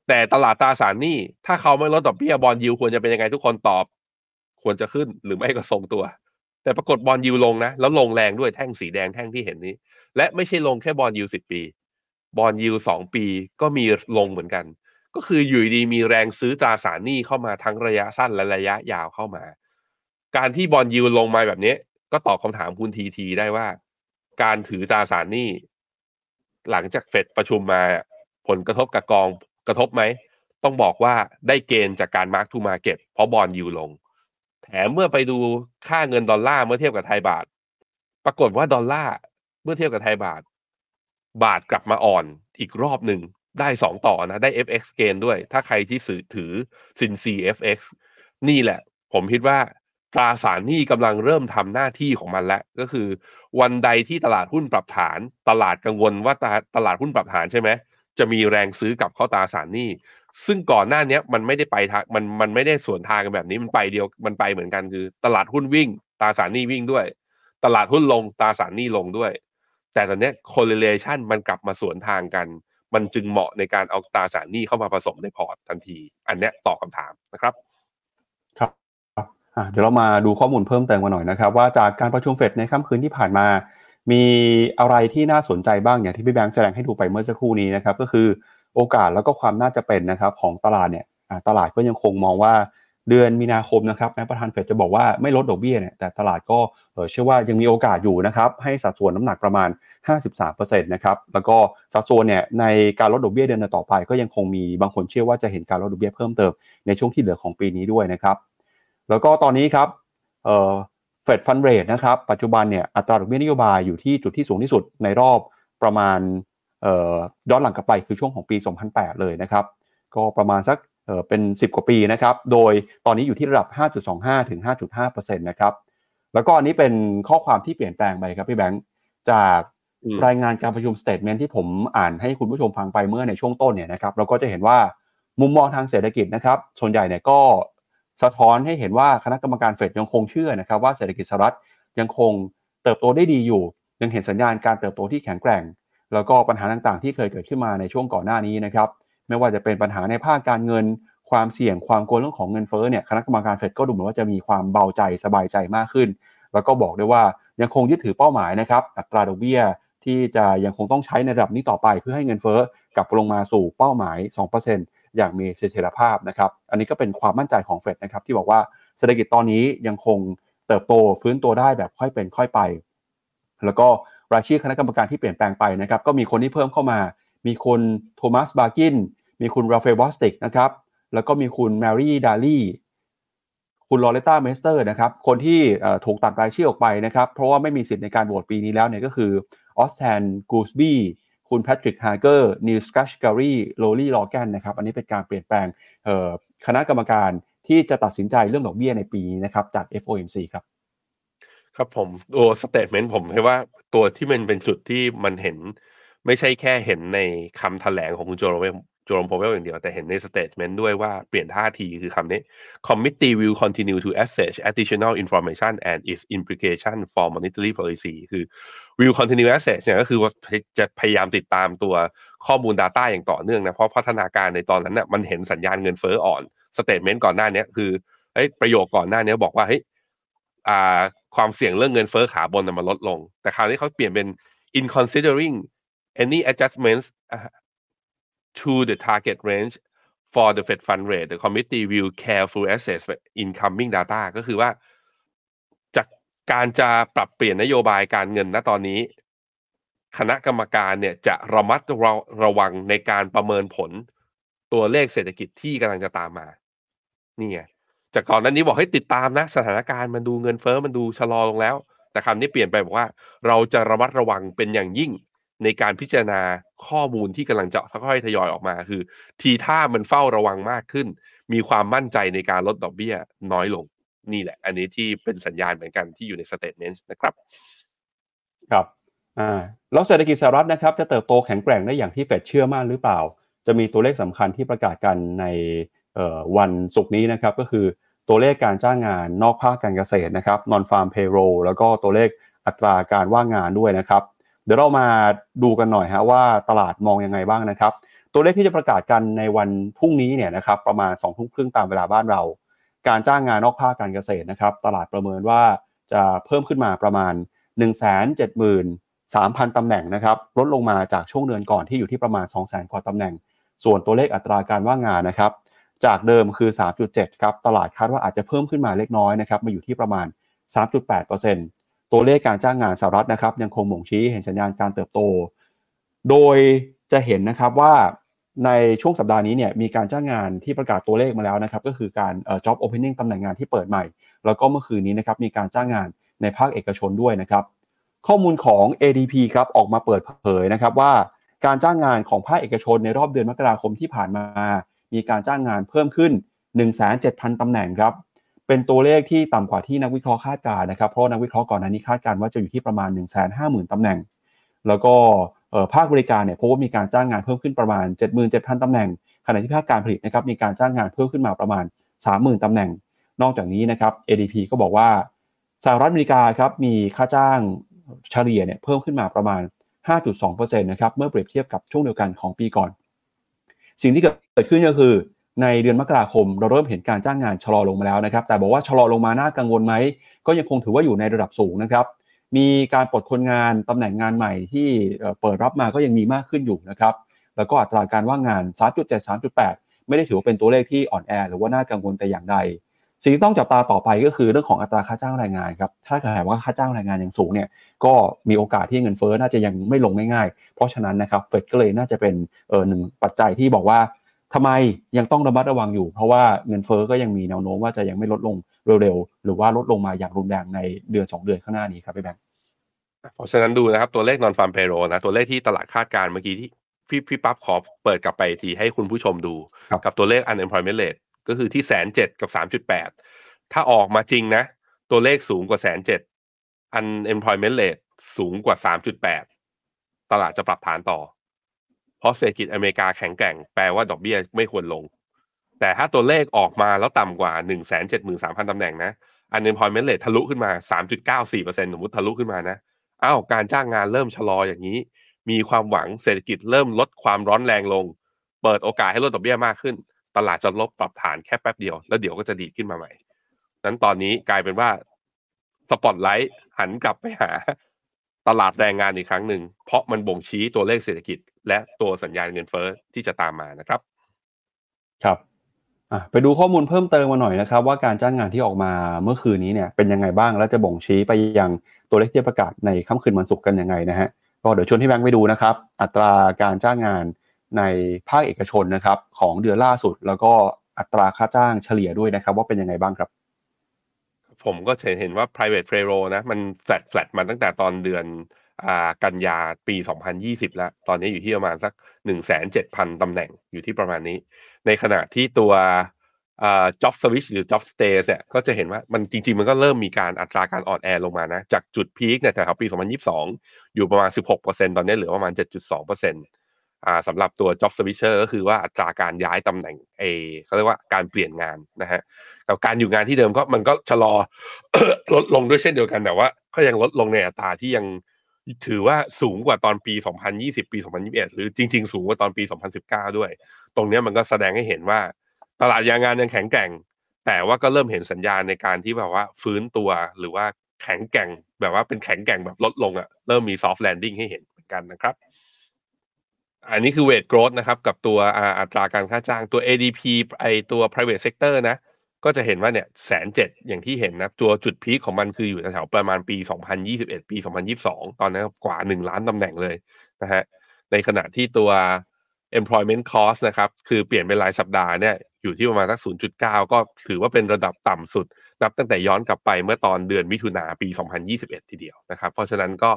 แต่ตลาดตราสารหนี้ ถ้าเขาไม่ลดดอกเบี้ย bond yield ควรจะเป็นยังไงทุกคนตอบ ควรจะขึ้นหรือไม่ก็ทรงตัว แต่ปรากฏ bond yield ลงนะ แล้วลงแรงด้วยแท่งสีแดงแท่งที่เห็นนี้ และไม่ใช่ลงแค่ bond yield สิบปี bond yield สองปีก็มีลงเหมือนกัน ก็คืออยู่ดีมีแรงซื้อตราสารหนี้เข้ามาทั้งระยะสั้นและระยะยาวเข้ามา การที่ bond yield ลงมาแบบนี้ ก็ตอบคำถามคุณทีทีได้ว่า การถือตราสารหนี้ หลังจากเฟดประชุมมาผลกระทบกับกองกระทบไหม ต้องบอกว่าได้ gain จากการ mark to market เพราะ bond yield ลง แถมเมื่อไปดูค่าเงินดอลลาร์เมื่อเทียบกับไทยบาท ปรากฏว่าดอลลาร์เมื่อเทียบกับไทยบาท บาทกลับมาอ่อนอีกรอบหนึ่งได้สองต่อนะ ได้ FX gain ด้วย ถ้าใครที่ซื้อถือสิน CFX นี่แหละ ผมคิดว่า ตราสารหนี้กำลังเริ่มทำหน้าที่ของมันแล้ว ก็คือ วันใดที่ตลาดหุ้นปรับฐาน ตลาดกังวลว่าตลาดหุ้นปรับฐานใช่ไหมจะมีแรงซื้อกลับเข้าตราสารหนี้ ซึ่งก่อนหน้านี้มันไม่ได้ไปทางมันมันไม่ได้สวนทางกันแบบนี้มันไปเดียวมันไปเหมือนกันคือ ตลาดหุ้นวิ่งตราสารหนี้วิ่งด้วย ตลาดหุ้นลงตราสารหนี้ลงด้วย แต่ตอนนี้ correlation มันกลับมาสวนทางกัน มันจึงเหมาะในการเอาตราสารหนี้เข้ามาผสมในพอร์ตทันที อันเนี้ยตอบคาถามนะครับ เดี๋ยวเรามาดูข้อมูลเพิ่มเติมกันหน่อยนะครับ ว่าจากการประชุมเฟดในค่ำคืนที่ผ่านมา มีอะไรที่น่าสนใจบ้างอย่างที่พี่แบงค์แสดงให้ดูไปเมื่อสักครู่นี้นะครับ ก็คือโอกาสแล้วก็ความน่าจะเป็นนะครับของตลาดเนี่ยตลาดก็ยังคงมองว่าเดือนมีนาคมนะครับแม้ประธานเฟดจะบอกว่าไม่ลดดอกเบี้ยเนี่ยแต่ตลาดก็เชื่อว่ายังมีโอกาสอยู่นะครับให้สัดส่วนน้ำหนักประมาณ 53%นะครับแล้วก็สัดส่วนเนี่ยในการลดดอกเบี้ยเดือนต่อไป ก็ยังคงมีบางคนเชื่อว่าจะเห็นการลดดอกเบี้ยเพิ่มเติมในช่วงที่เหลือของปีนี้ด้วยนะครับ แล้วก็ตอนนี้ครับเฟดฟันเรทนะครับ ปัจจุบันเนี่ยอัตราดอกเบี้ยนโยบายอยู่ที่จุดที่สูงที่สุดในรอบประมาณย้อนหลังกลับไปคือช่วงของปี 2008 เลยนะครับ ก็ประมาณสักเป็น 10 กว่าปีนะครับ โดยตอนนี้อยู่ที่ระดับ 5.25 ถึง 5.5%นะครับ แล้วก็อันนี้เป็นข้อความที่เปลี่ยนแปลงไปครับพี่แบงค์จากรายงานการประชุม statement ที่ผมอ่านให้คุณผู้ชมฟังไปเมื่อในช่วงต้นเนี่ยนะครับ เราก็จะเห็นว่ามุมมองทางเศรษฐกิจนะครับ ส่วนใหญ่เนี่ยก็ สะท้อนให้เห็นว่าคณะกรรมการเฟดยังคงเชื่อนะครับว่าเศรษฐกิจสหรัฐยังคงเติบโตได้ดีอยู่ ยังเห็นสัญญาณการเติบโตที่แข็งแกร่ง แล้วก็ปัญหาต่างๆ ที่เคยเกิดขึ้นมาในช่วงก่อนหน้านี้นะครับไม่ว่าจะเป็นปัญหาในภาคการเงิน ความเสี่ยงความกลัวเรื่องของเงินเฟ้อเนี่ยคณะกรรมการเฟดก็ดูเหมือนว่าจะมีความเบาใจสบายใจมากขึ้น แล้วก็บอกได้วยว่ายังคงยึดถือเป้าหมายนะครับอัตราดอกเบี้ยที่จะยังคงต้องใช้ในระดับนี้ต่อไปเพื่อให้เงินเฟ้อกลับลงมาสู่เป้าหมาย 2% อย่างมีเสถียรภาพนะครับ อันนี้ก็เป็นความมั่นใจของเฟดนะครับที่บอกว่าเศรษฐกิจตอนนี้ยังคงเติบโตฟื้นตัวได้แบบค่อยเป็นค่อยไป แล้วก็รายชื่อคณะกรรมการที่เปลี่ยนแปลงไปนะครับก็มีคนที่เพิ่มเข้ามา มีคุณ Thomas Barkin มีคุณ Raphael Bostic นะครับแล้วก็มีคุณ Mary Daly คุณ Loretta Mester นะครับคนที่ถูกตัดรายชื่อออกไปนะครับเพราะว่าไม่มีสิทธิ์ในการโหวตปีนี้แล้วเนี่ยก็คือ Austan Goolsbee คุณ Patrick Harker Neel Kashkari Lorie Logan นะครับอันนี้เป็นการเปลี่ยนแปลงคณะกรรมการที่จะตัดสินใจเรื่องดอกเบี้ยในปีนี้นะครับจาก FOMC ครับครับผมตัว statement ผมคิดว่าตัวที่มันเป็นจุดที่มันเห็น ไม่ใช่แค่เห็นในคำแถลงของคุณโจโรเว Jerome Powell อย่างเดียว แต่เห็นใน statement ด้วยว่าเปลี่ยนท่าทีคือคำนี้ committee will continue to assess additional information and its implication for monetary policy คือ will continue assess เนี่ยก็คือว่าจะพยายามติดตามตัวข้อมูล Data อย่างต่อเนื่องนะ เพราะพัฒนาการในตอนนั้นน่ะมันเห็นสัญญาณเงินเฟ้ออ่อน statement ก่อนหน้านี้คือเฮ้ยประโยคก่อนหน้านี้บอกว่าเฮ้ยความเสี่ยงเรื่องเงินเฟ้อขาบนมันลดลง แต่คราวนี้เขาเปลี่ยนเป็น in considering any adjustments to the target range for the Fed fund rate the committee will carefully assess incoming data ก็คือว่าจากการจะปรับเปลี่ยนนโยบายการเงินณตอนนี้ คณะกรรมการเนี่ยจะระมัดระระวังในการประเมินผลตัวเลขเศรษฐกิจที่กำลังจะตามมา นี่ไงจากก่อนนั้นนี้บอกให้ติดตามนะ สถานการณ์มันดูเงินเฟอ้อมันดูชะลอลงแล้ว แต่คำนี้เปลี่ยนไปบอกว่า เราจะระมัดระวังเป็นอย่างยิ่ง ในการพิจารณาข้อมูลที่กำลังจะค่อยๆทยอยออกมา คือ ทีท่ามันเฝ้าระวังมากขึ้น มีความมั่นใจในการลดดอกเบี้ยน้อยลงนี่แหละ อันนี้ที่เป็นสัญญาณเหมือนกันที่อยู่ในสเตทเมนต์นะครับ ครับอ่าแล้วเศรษฐกิจสหรัฐนะครับ จะเติบโตแข็งแกร่งได้อย่างที่เฟดเชื่อมั่นหรือเปล่า จะมีตัวเลขสำคัญที่ประกาศกันในวันศุกร์นี้นะครับ ก็คือตัวเลขการจ้างงานนอกภาคการเกษตรนะครับ non farm payroll แล้วก็ตัวเลขอัตราการว่างงานด้วยนะครับ ดี๋ยวเรามาดูกันหน่อยฮะว่าตลาดมองยังไงบ้างนะครับ ตัวเลขที่จะประกาศกันในวันพรุ่งนี้เนี่ยนะครับประมาณ2องทุ่มครึ่งตามเวลาบ้านเรา การจ้างงานนอกภาคการเกษตรนะครับ ตลาดประเมินว่าจะเพิ่มขึ้นมาประมาณ 1 7 3 0 0 0 ตำแหน่งนะครับลดลงมาจากช่วงเดือนก่อนที่อยู่ที่ประมาณ 2 0 0 0 0 0กว่าตำแหน่ง ส่วนตัวเลขอัตราการว่างงานนะครับ จากเดิมคือ 3.7 ครับตลาดคาดว่าอาจจะเพิ่มขึ้นมาเล็กน้อยนะครับมาอยู่ที่ประมาณ 3.8% ตัวเลขการจ้างงานสหรัฐนะครับ ยังคงบ่งชี้เห็นสัญญาณการเติบโต โดยจะเห็นนะครับว่าในช่วงสัปดาห์นี้เนี่ยมีการจ้างงานที่ประกาศตัวเลขมาแล้วนะครับ ก็คือการเอ่อ job opening ตำแหน่งงานที่เปิดใหม่ แล้วก็เมื่อคืนนี้นะครับมีการจ้างงานในภาคเอกชนด้วยนะครับ ข้อมูลของ ADP ครับออกมาเปิดเผยนะครับว่าการจ้างงานของภาคเอกชนในรอบเดือนมกราคมที่ผ่านมา มีการจ้างงานเพิ่มขึ้น 1,700,000ตำแหน่งครับ เป็นตัวเลขที่ต่ำกว่าที่นักวิเคราะห์คาดการนะครับ เพราะนักวิเคราะห์ก่อนหน้านี้คาดการว่าจะอยู่ที่ประมาณ 150,000 ตำแหน่ง แล้วก็ภาคบริการเนี่ยพบว่ามีการจ้างงานเพิ่มขึ้นประมาณ 77,000 ตำแหน่ง ขณะที่ภาคการผลิตนะครับมีการจ้างงานเพิ่มขึ้นมาประมาณ 30,000 ตำแหน่ง นอกจากนี้นะครับ ADP ก็บอกว่าสหรัฐอเมริกาครับมีค่าจ้างเฉลี่ยเนี่ยเพิ่มขึ้นมาประมาณ 5.2%นะครับเมื่อเปรียบเทียบกับช่วงเดียวกันของปีก่อน สิ่งที่เกิดขึ้นก็คือ ในเดือนมกราคม เราเริ่มเห็นการจ้างงานชะลอลงมาแล้วนะครับ แต่บอกว่าชะลอลงมาน่ากังวลไหม ก็ยังคงถือว่าอยู่ในระดับสูงนะครับ มีการปลดคนงานตำแหน่งงานใหม่ที่เปิดรับมาก็ยังมีมากขึ้นอยู่นะครับ แล้วก็อัตราการว่างงาน 3.7 3.8 ไม่ได้ถือว่าเป็นตัวเลขที่อ่อนแอหรือว่าน่ากังวลแต่อย่างใด สิ่งที่ต้องจับตาต่อไปก็คือเรื่องของอัตราค่าจ้างแรงงานครับ ถ้าเกิดว่าค่าจ้างแรงงานยังสูงเนี่ย ก็มีโอกาสที่เงินเฟ้อน่าจะยังไม่ลงง่ายๆ เพราะฉะนั้นนะครับ เฟดก็เลยน่าจะเป็นเออหนึ่งปัจจัยที่บอกว่า ทำไมยังต้องระมัดระวังอยู่ เพราะว่าเงินเฟ้อก็ยังมีแนวโน้มว่าจะยังไม่ลดลงเร็วๆ หรือว่าลดลงมาอย่างรุนแรงในเดือน 2 เดือนข้างหน้านี้ครับพี่แบงค์เพราะฉะนั้นดูนะครับตัวเลขนอนฟาร์มเพโรนะตัวเลขที่ตลาดคาดการเมื่อกี้ที่พี่พี่ปั๊บขอเปิดกลับไปทีให้คุณผู้ชมดู กับตัวเลข unemployment rate ก็คือที่แสนเจ็ดกับสามจุดแปดถ้าออกมาจริงนะ ตัวเลขสูงกว่าแสนเจ็ด unemployment rate สูงกว่าสามจุดแปดตลาดจะปรับฐานต่อ เพราะเศรษฐกิจอเมริกาแข็งแกร่งแปลว่าดอกเบี้ยไม่ควรลง แต่ถ้าตัวเลขออกมาแล้วต่ำกว่าหนึ่งแสนเจ็ดหมื่นสามพันตำแหน่งนะ unemployment rate ทะลุขึ้นมาสามจุดเก้าสี่เปอร์เซ็นต์สมมติทะลุขึ้นมานะอ้าวการจ้างงานเริ่มชะลออย่างนี้ มีความหวังเศรษฐกิจเริ่มลดความร้อนแรงลง เปิดโอกาสให้ลดดอกเบี้ยมากขึ้น ตลาดจะลบปรับฐานแค่แป๊บเดียว แล้วเดี๋ยวก็จะดีขึ้นมาใหม่นั้นตอนนี้กลายเป็นว่าสปอตไลท์หันกลับไปหา ตลาดแรงงานอีกครั้งหนึ่ง เพราะมันบ่งชี้ตัวเลขเศรษฐกิจ และตัวสัญญาณเงินเฟ้อที่จะตามมานะครับ ครับไปดูข้อมูลเพิ่มเติมมาหน่อยนะครับ ว่าการจ้างงานที่ออกมาเมื่อคืนนี้เนี่ยเป็นยังไงบ้างและจะบ่งชี้ไปยังตัวเลขที่ประกาศในค่ำคืนวันศุกร์กันยังไงนะฮะก็เดี๋ยวชวนที่แบงค์ไปดูนะครับ อัตราการจ้างงานในภาคเอกชนนะครับของเดือนล่าสุด แล้วก็อัตราค่าจ้างเฉลี่ยด้วยนะครับ ว่าเป็นยังไงบ้างครับ ผมก็เห็นว่า private payroll นะ มัน flat flat มาตั้งแต่ตอนเดือนอกันยาปี 2020 แล้ว ตอนนี้อยู่ที่ประมาณสัก 1,700,000ตำแหน่งอยู่ที่ประมาณนี้ ในขณะที่ตัว job switch หรือ job stay เนี่ยก็จะเห็นว่ามันจริง ๆ มันก็เริ่มมีการอัตราการอ่อนแอลงมานะ จากจุดพีคเนี่ยแถวปี 2022 อยู่ประมาณ 16%ตอนนี้เหลือประมาณ 7.2% สำหรับตัว job switcher ก็คือว่าอัตราการย้ายตำแหน่งเอเขาเรียกว่าการเปลี่ยนงานนะฮะกับการอยู่งานที่เดิมก็มันก็ชะลอลดลงด้วยเช่นเดียวกันแต่ว่าก็ยังลดลงในอัตราที่ยังถือว่าสูงกว่าตอนปี 2020 ปี 2021 หรือจริง ๆ สูงกว่าตอนปี 2019 ด้วย ตรงนี้มันก็แสดงให้เห็นว่า ตลาดยางงานยังแข็งแกร่ง แต่ว่าก็เริ่มเห็นสัญญาณในการที่แบบว่าฟื้นตัวหรือว่าแข็งแกร่ง แบบว่าเป็นแข็งแกร่งแบบลดลงอะ่ะเริ่มมี soft landing ให้เห็นเหมือนกันนะครับ อันนี้คือ weight growth นะครับ กับตัวอัตราการค่าจ้างตัว ADP ไอตัว private sector นะ ก็จะเห็นว่าเนี่ยแสนเจ็ดอย่างที่เห็นนะตัวจุดพีคของมันคืออยู่แถวประมาณปี 2021 ปี 2022 ตอนนั้นกว่า 1 ล้านตำแหน่งเลยนะฮะในขณะที่ตัว employment cost นะครับ คือเปลี่ยนเป็นรายสัปดาห์เนี่ยอยู่ที่ประมาณสัก 0.9 ก็ถือว่าเป็นระดับต่ำสุด นับตั้งแต่ย้อนกลับไปเมื่อตอนเดือนมิถุนาปี 2021 ทีเดียวนะครับ เพราะฉะนั้นก็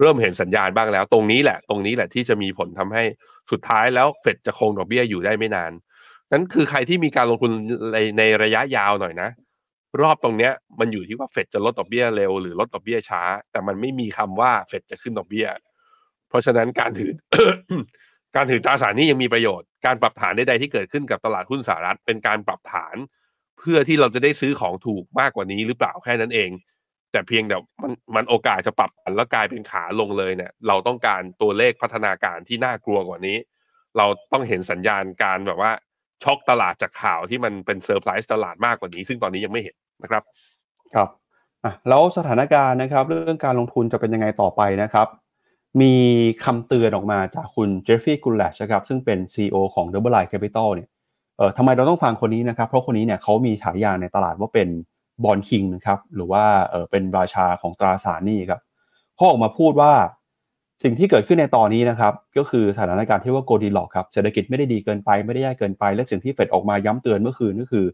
เริ่มเห็นสัญญาณบ้างแล้ว ตรงนี้แหละ ตรงนี้แหละที่จะมีผลทำให้สุดท้ายแล้วเฟดจะคงดอกเบี้ยอยู่ได้ไม่นาน นั้นคือใครที่มีการลงทุนในในระยะยาวหน่อยนะ รอบตรงเนี้ยมันอยู่ที่ว่าเฟดจะลดดอกเบี้ยเร็วหรือลดดอกเบี้ยช้า แต่มันไม่มีคำว่าเฟดจะขึ้นดอกเบี้ย เพราะฉะนั้นการถือการถือตราสารนี้ยังมีประโยชน์ การปรับฐานใดๆที่เกิดขึ้นกับตลาดหุ้นสหรัฐเป็นการปรับฐาน เพื่อที่เราจะได้ซื้อของถูกมากกว่านี้หรือเปล่าแค่นั้นเอง แต่เพียงแต่มันมันโอกาสจะปรับแล้วกลายเป็นขาลงเลยเนี่ย เราต้องการตัวเลขพัฒนาการที่น่ากลัวกว่านี้ เราต้องเห็นสัญญาณการแบบว่าช็อกตลาดจากข่าวที่มันเป็นเซอร์ไพรส์ตลาดมากกว่านี้ ซึ่งตอนนี้ยังไม่เห็นนะครับครับอะแล้วสถานการณ์นะครับ เรื่องการลงทุนจะเป็นยังไงต่อไปนะครับ มีคำเตือนออกมาจากคุณ Jeffrey Gundlach นะครับซึ่งเป็น CEO ของ Double Line Capital เนี่ยเอ่อทำไมเราต้องฟังคนนี้นะครับ เพราะคนนี้เนี่ยเขามีฉายาในตลาดว่าเป็น Bond King นะครับหรือว่าเออเป็นราชาของตราสารหนี้ครับเขาออกมาพูดว่าสิ่งที่เกิดขึ้นในตอนนี้นะครับก็คือสถานการณ์ที่ว่าโกดีหลอกครับเศรษฐกิจไม่ได้ดีเกินไปไม่ได้แย่เกินไป และสิ่งที่เฟดออกมาย้ำเตือนเมื่อคืนก็คือ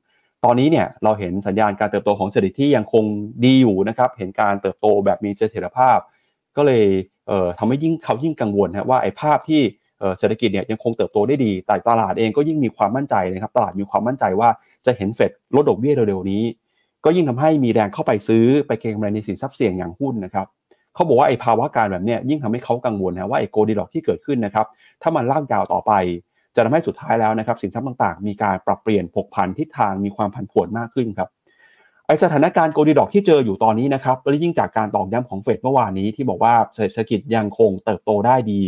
ตอนนี้เนี่ยเราเห็นสัญญาณการเติบโตของเศรษฐกิจที่ยังคงดีอยู่นะครับเห็นการเติบโตแบบมีเสถียรภาพ ก็เลยเอ่อทำให้ยิ่งเขายิ่งกังวลนะว่าไอ้ภาพที่เศรษฐกิจเนี่ยยังคงเติบโตได้ดีแต่ตลาดเองก็ยิ่งมีความมั่นใจนะครับตลาดมีความมั่นใจว่าจะเห็นเฟดลดดอกเบี้ยเร็วๆนี้ ก็ยิ่งทำให้มีแรงเข้าไปซื้อไปเก็งกำไรในสินทรัพย์เสี่ยงอย่างหุ้นนะครับเขาบอกว่าไอ้ภาวะการแบบนี้ยิ่งทำให้เขากังวลนะว่าไอ้โกลดีดอกที่เกิดขึ้นนะครับถ้ามันลากยาวต่อไป จะทำให้สุดท้ายแล้วนะครับสินทรัพย์ต่างๆ มีการปรับเปลี่ยนผกผันทิศทางมีความผันผวนมากขึ้นครับไอสถานการณ์โกลดีดอกที่เจออยู่ตอนนี้นะครับและยิ่งจากการตอกย้ำของเฟดเมื่อวานนี้ที่บอกว่าเศรษฐกิจยังคงเติบโตได้ดี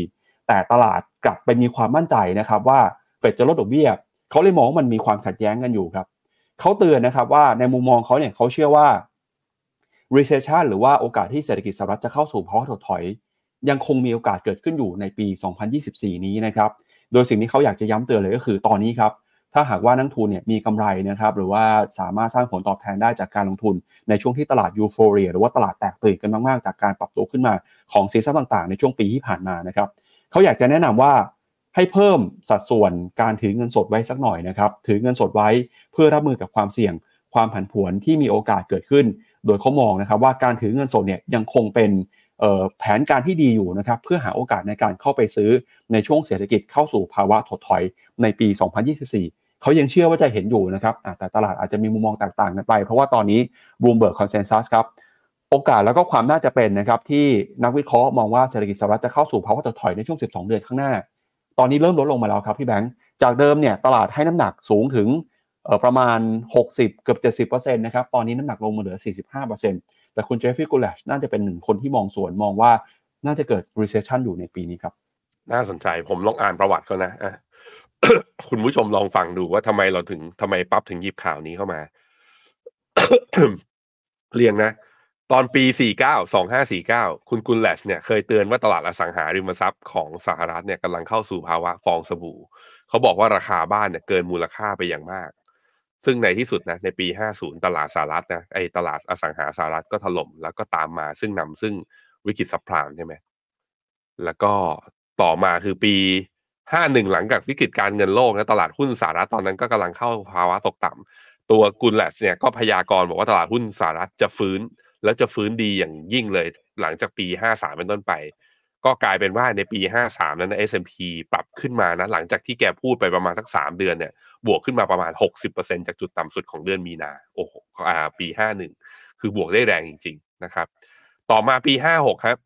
แต่ตลาดกลับไปมีความมั่นใจนะครับว่าเฟดจะลดดอกเบี้ยเขาเลยมองว่ามันมีความขัดแย้งกันอยู่ครับ เขาเตือนนะครับว่าในมุมมองเขาเนี่ยเขาเชื่อว่า recession หรือว่าโอกาสที่เศรษฐกิจสหรัฐจะเข้าสู่ภาวะถดถอย ยังคงมีโอกาสเกิดขึ้นอยู่ในปี 2024 นี้นะครับโดยสิ่งที่เขาอยากจะย้ำเตือนเลยก็คือตอนนี้ครับถ้าหากว่านักทุนเนี่ยมีกำไรนะครับหรือว่าสามารถสร้างผลตอบแทนได้จากการลงทุน ในช่วงที่ตลาดยูโฟเรียหรือว่าตลาดแตกตื่นกันมาก ๆ จากการปรับตัวขึ้นมาของสินทรัพย์ต่าง ๆ ในช่วงปีที่ผ่านมานะครับเขาอยากจะแนะนำว่า ให้เพิ่มสัดส่วนการถือเงินสดไว้สักหน่อยนะครับถือเงินสดไว้เพื่อรับมือกับความเสี่ยงความผันผวนที่มีโอกาสเกิดขึ้น โดยเขามองนะครับว่าการถือเงินสดเนี่ยยังคงเป็นแผนการที่ดีอยู่นะครับเพื่อหาโอกาสในการเข้าไปซื้อในช่วงเศรษฐกิจเข้าสู่ภาวะถดถอยในปี 2024 เขายังเชื่อว่าจะเห็นอยู่นะครับแต่ตลาดอาจจะมีมุมมองต่างกันไป เพราะว่าตอนนี้ Bloomberg Consensus ครับโอกาสแล้วก็ความน่าจะเป็นนะครับที่นักวิเคราะห์มองว่าเศรษฐกิจสหรัฐจะเข้าสู่ภาวะถดถอยในช่วง 12 เดือนข้างหน้า ตอนนี้เริ่มลดลงมาแล้วครับพี่แบงค์จากเดิมเนี่ยตลาดให้น้ำหนักสูงถึงประมาณ 60 เกือบ 70%นะครับตอนนี้น้ำหนักลงมาเหลือ 45%แต่คุณเจฟฟี่กูลชน่าจะเป็นหนึ่งคนที่มองสวนมองว่าน่าจะเกิด recession อยู่ในปีนี้ครับ น่าสนใจผมลองอ่านประวัติเขานะะคุณผู้ชมลองฟังดูว่าทำไมเราถึงทำไมปั๊บถึงหยิบข่าวนี้เข้ามา เรียงนะ ตอนปี 49 2549 คุณกุลแลชเนี่ยเคยเตือนว่าตลาดอสังหาริมทรัพย์ของสหรัฐเนี่ยกำลังเข้าสู่ภาวะฟองสบู่ เขาบอกว่าราคาบ้านเนี่ยเกินมูลค่าไปอย่างมาก ซึ่งในที่สุดนะในปี 50 ตลาดสหรัฐนะไอตลาดอสังหาสหรัฐก็ถล่มแล้วก็ตามมาซึ่งนำซึ่งวิกฤตซับพลามใช่ไหมแล้วก็ต่อมาคือปี 51 หลังจากวิกฤตการเงินโลกนะตลาดหุ้นสหรัฐตอนนั้นก็กำลังเข้าภาวะตกต่ำตัวกุลแลชเนี่ยก็พยากรณ์บอกว่าตลาดหุ้นสหรัฐจะฟื้น แล้วจะฟื้นดีอย่างยิ่งเลยหลังจากปี 53 เป็นต้นไป ก็กลายเป็นว่าในปี 53 นั้น S&P ปรับขึ้นมานะหลังจากที่แกพูดไปประมาณสัก 3 เดือนเนี่ยบวกขึ้นมาประมาณ 60%จากจุดต่ำสุดของเดือนมีนาโอ้โหปี 51 คือบวกได้แรงจริง ๆ นะครับ ต่อมาปี 56 ครับ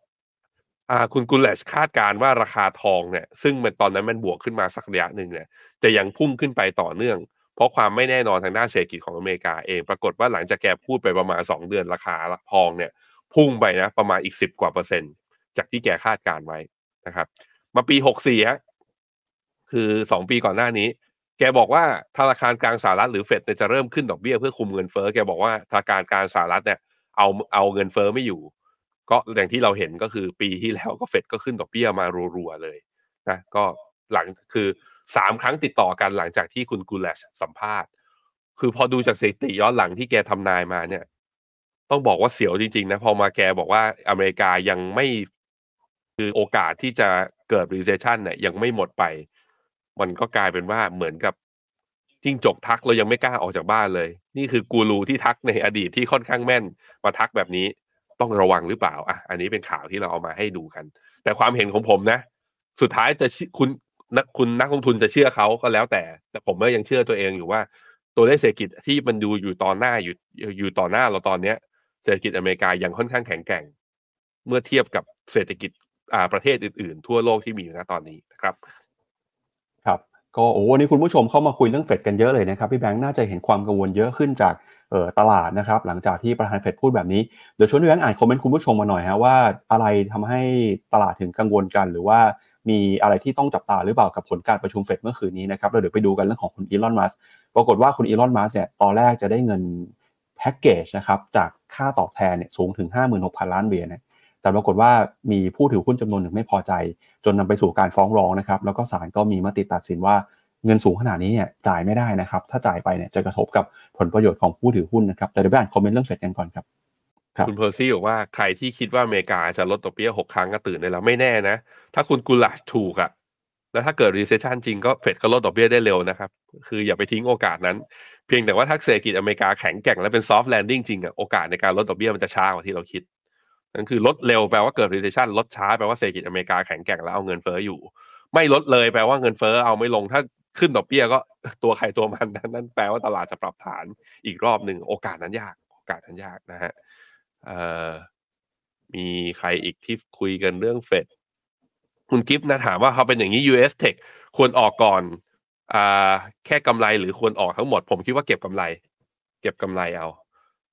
คุณกุลเลชคาดการว่าราคาทองเนี่ยซึ่งมันตอนนั้นมันบวกขึ้นมาสักระยะหนึ่งเนี่ยจะยังพุ่งขึ้นไปต่อเนื่อง เพราะความไม่แน่นอนทางด้านเศรษฐกิจของอเมริกาเอง ปรากฏว่าหลังจากแกพูดไปประมาณ 2 เดือนราคาทองเนี่ย พุ่งไปนะประมาณอีก 10 กว่าเปอร์เซ็นต์ จากที่แกคาดการไว้นะครับ มาปี 64ฮะคือ 2 ปีก่อนหน้านี้ แกบอกว่าธนาคารกลางสหรัฐหรือเฟดจะเริ่มขึ้นดอกเบี้ยเพื่อคุมเงินเฟ้อแกบอกว่าธนาคารกลางสหรัฐเนี่ยเอาเอาเงินเฟ้อไม่อยู่ ก็อย่างที่เราเห็นก็คือปีที่แล้วก็เฟดก็ขึ้นดอกเบี้ยมารัวๆเลยนะก็หลังคือ สามครั้งติดต่อกันหลังจากที่คุณกูแลชสัมภาษณ์ คือพอดูจากสถิติย้อนหลังที่แกทำนายมาเนี่ย ต้องบอกว่าเสียวจริงๆนะ พอมาแกบอกว่าอเมริกายังไม่คือโอกาสที่จะเกิด recession เนี่ยยังไม่หมดไป มันก็กลายเป็นว่าเหมือนกับจิ้งจกทักเรายังไม่กล้าออกจากบ้านเลย นี่คือกูรูที่ทักในอดีตที่ค่อนข้างแม่นมาทักแบบนี้ต้องระวังหรือเปล่าอะอันนี้เป็นข่าวที่เราเอามาให้ดูกัน แต่ความเห็นของผมนะ สุดท้ายจะคุณ นักคุณนักลงทุนจะเชื่อเขาก็แล้วแต่ แต่ผมก็ยังเชื่อตัวเองอยู่ว่า ตัวเลขเศรษฐกิจที่มันดูอยู่ตอนหน้าอยู่อยู่ต่อหน้าเราตอนเนี้ย เศรษฐกิจอเมริกายังค่อนข้างแข็งแกร่ง เมื่อเทียบกับเศรษฐกิจอ่าประเทศอื่นๆ ทั่วโลกที่มีอยู่ณตอนนี้นะครับ ครับก็โอ้วันนี้คุณผู้ชมเข้ามาคุยเรื่องเฟดกันเยอะเลยนะครับพี่แบงค์น่าจะเห็นความกังวลเยอะขึ้นจากตลาดนะครับหลังจากที่ประธานเฟดพูดแบบนี้เดี๋ยวชวนพี่แบงค์อ่านคอมเมนต์คุณผู้ชมมาหน่อยฮะว่าอะไรทำให้ตลาดถึงกังวลกัน หรือว่า มีอะไรที่ต้องจับตาหรือเปล่ากับผลการประชุมเฟดเมื่อคืนนี้นะครับเราเดี๋ยวไปดูกันเรื่องของคุณอีลอนมัสปรากฏว่าคุณอีลอนมัสเนี่ยตอนแรกจะได้เงินแพ็กเกจนะครับจากค่าตอบแทนเนี่ยสูงถึง 56,000 ล้านเหรียญแต่ปรากฏว่ามีผู้ถือหุ้นจำนวนหนึ่งไม่พอใจ จนนำไปสู่การฟ้องร้องนะครับแล้วก็ศาลก็มีมติตัดสินว่าเงินสูงขนาดนี้เนี่ยจ่ายไม่ได้นะครับ ถ้าจ่ายไปเนี่ยจะกระทบกับผลประโยชน์ของผู้ถือหุ้นนะครับแต่เดี๋ยวไปอ่านคอมเมนต์เรื่องเฟดกันก่อนครับ คุณเพอร์ซี่บอกว่าใครที่คิดว่าอเมริกาจะลดดอกเบี้ยหกครั้งก็ตื่นได้แล้วไม่แน่นะ ถ้าคุณ Gundlach ถูกอะแล้วถ้าเกิด recession จริงก็เฟดก็ลดดอกเบี้ยได้เร็วนะครับ คืออย่าไปทิ้งโอกาสนั้น เพียงแต่ว่าถ้าเศรษฐกิจอเมริกาแข็งแกร่งและเป็น soft landing จริงอะโอกาสในการลดดอกเบี้ยมันจะช้ากว่าที่เราคิดนั่นคือลดเร็วแปลว่าเกิด recession ลดช้าแปลว่าเศรษฐกิจอเมริกาแข็งแกร่งแล้วเอาเงินเฟ้ออยู่ ไม่ลดเลยแปลว่าเงินเฟ้อเอาไม่ลงถ้าขึ้นดอกเบี้ยก็ตัวใครตัวมันนั่นแปลว่าตลาดจะปรับฐานอีกรอบหนึ่งโอกาสนั้นยากโอกาสนั้นยากนะฮะ มีใครอีกที่คุยกันเรื่องเฟดคุณกิฟต์นะถามว่าเขาเป็นอย่างนี้ US Tech ควรออกก่อนอ่าแค่กำไรหรือควรออกทั้งหมด ผมคิดว่าเก็บกำไร เก็บกำไรเอา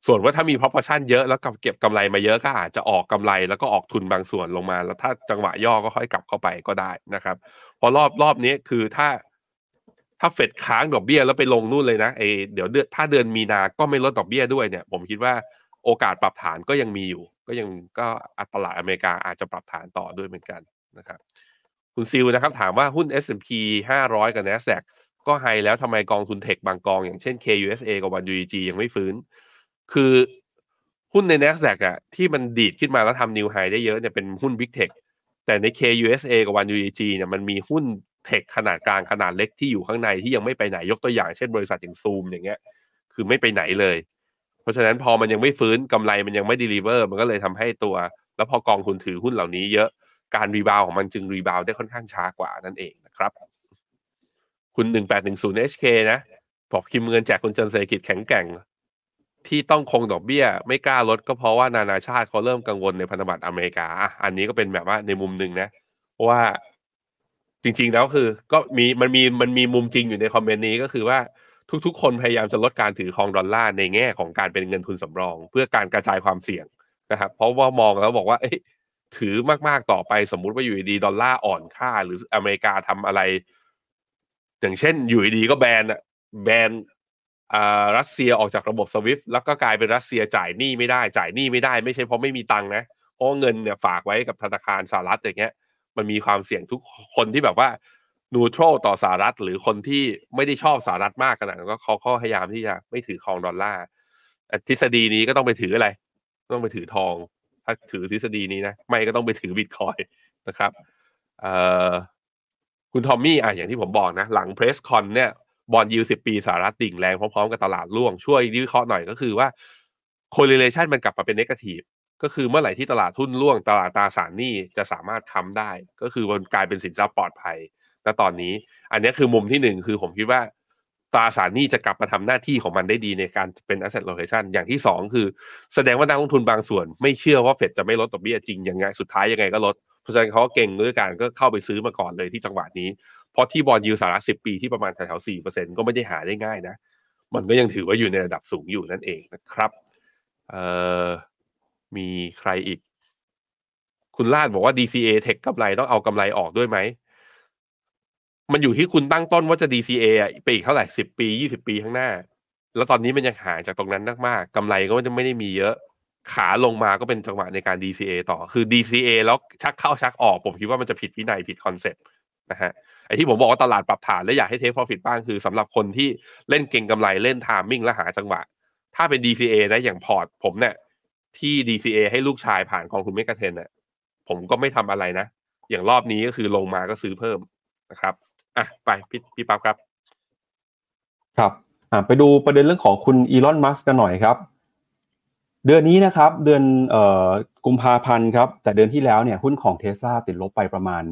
ส่วนว่าถ้ามี proportion เยอะแล้วกับเก็บกำไรมาเยอะก็อาจจะออกกำไรแล้วก็ออกทุนบางส่วนลงมา แล้วถ้าจังหวะย่อก็ค่อยกลับเข้าไปก็ได้นะครับเพราะรอบรอบนี้คือถ้าถ้าเฟดค้างดอกเบี้ยแล้วไปลงนู่นเลยนะเอเดี๋ยวเดือนถ้าเดือนมีนาก็ไม่ลดดอกเบี้ยด้วยเนี่ย ผมคิดว่า โอกาสปรับฐานก็ยังมีอยู่ ก็ยังก็อัตลาดอเมริกาอาจจะปรับฐานต่อด้วยเหมือนกันนะครับ คุณซิลนะครับถามว่าหุ้น S&P 500 กับ NASDAQ ก็ไฮแล้วทำไมกองทุนเทคบางกอง อย่างเช่น KUSA กับวัน UEG ยังไม่ฟื้น คือหุ้นใน NASDAQ อะที่มันดีดขึ้นมาแล้วทำนิวไฮได้เยอะเนี่ยเป็นหุ้น Big Tech แต่ใน K-USA กับวัน UEG เนี่ยมันมีหุ้น tech ขนาดกลางขนาดเล็กที่อยู่ข้างในที่ยังไม่ไปไหนยกตัวอย่างเช่นบริษัทอย่างซูมอย่างเงี้ยคือไม่ไปไหนเลย เพราะฉะนั้นพอมันยังไม่ฟื้นกำไรมันยังไม่ deliver มันก็เลยทำให้ตัว แล้วพอกองทุนถือหุ้นเหล่านี้เยอะการ rebound ของมันจึง rebound ได้ค่อนข้างช้ากว่านั่นเองนะครับ คุณ1810 HK นะบอกพิมพ์เงินแจกคนจนเศรษฐกิจแข็งแกร่ง ที่ต้องคงดอกเบี้ย ไม่กล้าลดก็เพราะว่านานาชาติเขาเริ่มกังวลในพันธบัตรอเมริกาอะอันนี้ก็เป็นแบบว่าในมุมหนึ่งนะว่าจริง ๆ แล้วคือ ก็มีมันมีมันมีมุมจริงอยู่ในคอมเมนต์นี้ก็คือว่า ทุกๆ คนพยายามจะลดการถือครองดอลลาร์ในแง่ของการเป็นเงินทุนสำรอง เพื่อการกระจายความเสี่ยงนะครับ เพราะว่ามองแล้วบอกว่าเอ้ถือมากๆต่อไปสมมุติว่าอยู่ดีดอลลาร์อ่อนค่า หรืออเมริกาทำอะไร อย่างเช่น อยู่ดีก็แบนอะแบนอ่ารัสเซียออกจากระบบสวิฟแล้วก็กลายเป็นรัสเซียจ่ายหนี้ไม่ได้ จ่ายหนี้ไม่ได้ไม่ใช่เพราะไม่มีตังค์นะเพราะเงินเนี่ยฝากไว้กับธนาคารสหรัฐอย่างเงี้ย มันมีความเสี่ยงทุกคนที่แบบว่า neutral ต่อสหรัฐ หรือคนที่ไม่ได้ชอบสหรัฐมากขนาดนั้นก็เขาก็พยายามที่จะไม่ถือครองดอลลาร์ทฤษฎีนี้ก็ต้องไปถืออะไร ต้องไปถือทอง ถ้าถือทฤษฎีนี้นะ ไม่ก็ต้องไปถือบิตคอยน์นะครับเอ่อคุณทอมมี่อะอย่างที่ผมบอกนะ หลัง press con เนี่ย bond yield สิบปีสหรัฐดิ่งแรงพร้อมๆกับตลาดร่วงช่วยวิเคราะห์หน่อยก็คือว่า correlation มันกลับมาเป็น negative ก็คือเมื่อไหร่ที่ตลาดหุ้นร่วง ตลาดตราสารหนี้จะสามารถค้ำได้ ก็คือมันกลายเป็นสินทรัพย์ปลอดภัย ณตอนนี้ อันนี้คือมุมที่หนึ่งคือผมคิดว่าตราสารหนี้จะกลับมาทำหน้าที่ของมันได้ดีในการเป็น asset location อย่างที่สองคือ แสดงว่านักลงทุนบางส่วน ไม่เชื่อว่าเฟดจะไม่ลดดอกเบี้ยจริงยังไงสุดท้ายยังไงก็ลดเพราะฉะนั้นเขาก็เก่งด้วยการก็เข้าไปซื้อมาก่อนเลยที่จังหวะนี้ เพราะที่บอลยูสาระสิบปีที่ประมาณแถวๆสี่เปอร์เซ็นก็ไม่ได้หาได้ง่ายนะ มันก็ยังถือว่าอยู่ในระดับสูงอยู่นั่นเองนะครับเอ่อมีใครอีก คุณลาดบอกว่า DCA take กำไรต้องเอากำไรออกด้วยไหม มันอยู่ที่คุณตั้งต้นว่าจะ DCA อะไปอีกเท่าไหร่สิบปียี่สิบปีข้างหน้า แล้วตอนนี้มันยังห่างจากตรงนั้นมากๆกำไรก็จะไม่ได้มีเยอะขาลงมาก็เป็นจังหวะในการ DCA ต่อ คือ DCA แล้วชักเข้าชักออก ผมคิดว่ามันจะผิดวินัยผิดคอนเซ็ปต์นะฮะ ไอที่ผมบอกว่าตลาดปรับฐานและอยากให้เทค profit บ้างคือสำหรับคนที่เล่นเก่งกำไรเล่น timing และหาจังหวะ ถ้าเป็น DCA นะอย่างพอร์ตผมเนี่ยที่ DCA ให้ลูกชายผ่านกองทุนเมกะเทนเนี่ยผมก็ไม่ทำอะไรนะ อย่างรอบนี้ก็คือลงมาก็ซื้อเพิ่มนะครับ อะไปพี่พี่ปั๊บครับ ครับอ่าไปดูประเด็นเรื่องของคุณอีลอนมัสก์กันหน่อยครับ เดือนนี้นะครับ เดือนเอ่อกุมภาพันธ์ครับ แต่เดือนที่แล้วเนี่ยหุ้นของเท s l a ติดลบไปประมาณ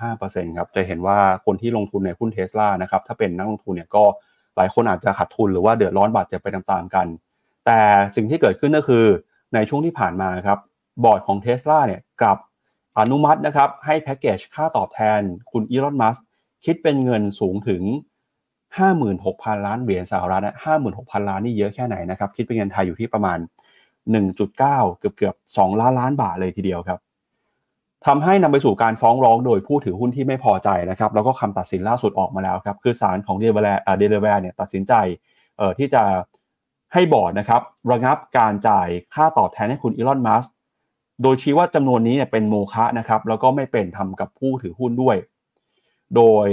25%ครับจะเห็นว่าคนที่ลงทุนในหุ้นเท s l a นะครับถ้าเป็นนักลงทุนเนี่ยก็หลายคนอาจจะขาดทุนหรือว่าเดือดร้อนบาดเจ็บไปตามๆกัน แต่สิ่งที่เกิดขึ้นก็คือในช่วงที่ผ่านมาครับบอร์ดของเท s l a เนี่ยกลับอนุมัตินะครับให้แพ็กเกจค่าตอบแทนคุณอีลอนมัส คิดเป็นเงินสูงถึง 56,000 ล้านเหรียญสหรัฐนะ56,000 ล้านนี่เยอะแค่ไหนนะครับ คิดเป็นเงินไทยอยู่ที่ประมาณ 1.9 เกือบเกือบ2ล้านล้านบาทเลยทีเดียวครับทำให้นำไปสู่การฟ้องร้องโดยผู้ถือหุ้นที่ไม่พอใจนะครับแล้วก็คำตัดสินล่าสุดออกมาแล้วครับ คือศาลของเดลาแวร์เดลาแวร์เนี่ยตัดสินใจเอ่อที่จะให้บอร์ดนะครับระงับการจ่ายค่าตอบแทนให้คุณอีลอนมัสก์โดยชี้ว่าจำนวนนี้เนี่ยเป็นโมฆะนะครับแล้วก็ไม่เป็นธรรมกับผู้ถือหุ้นด้วย โดย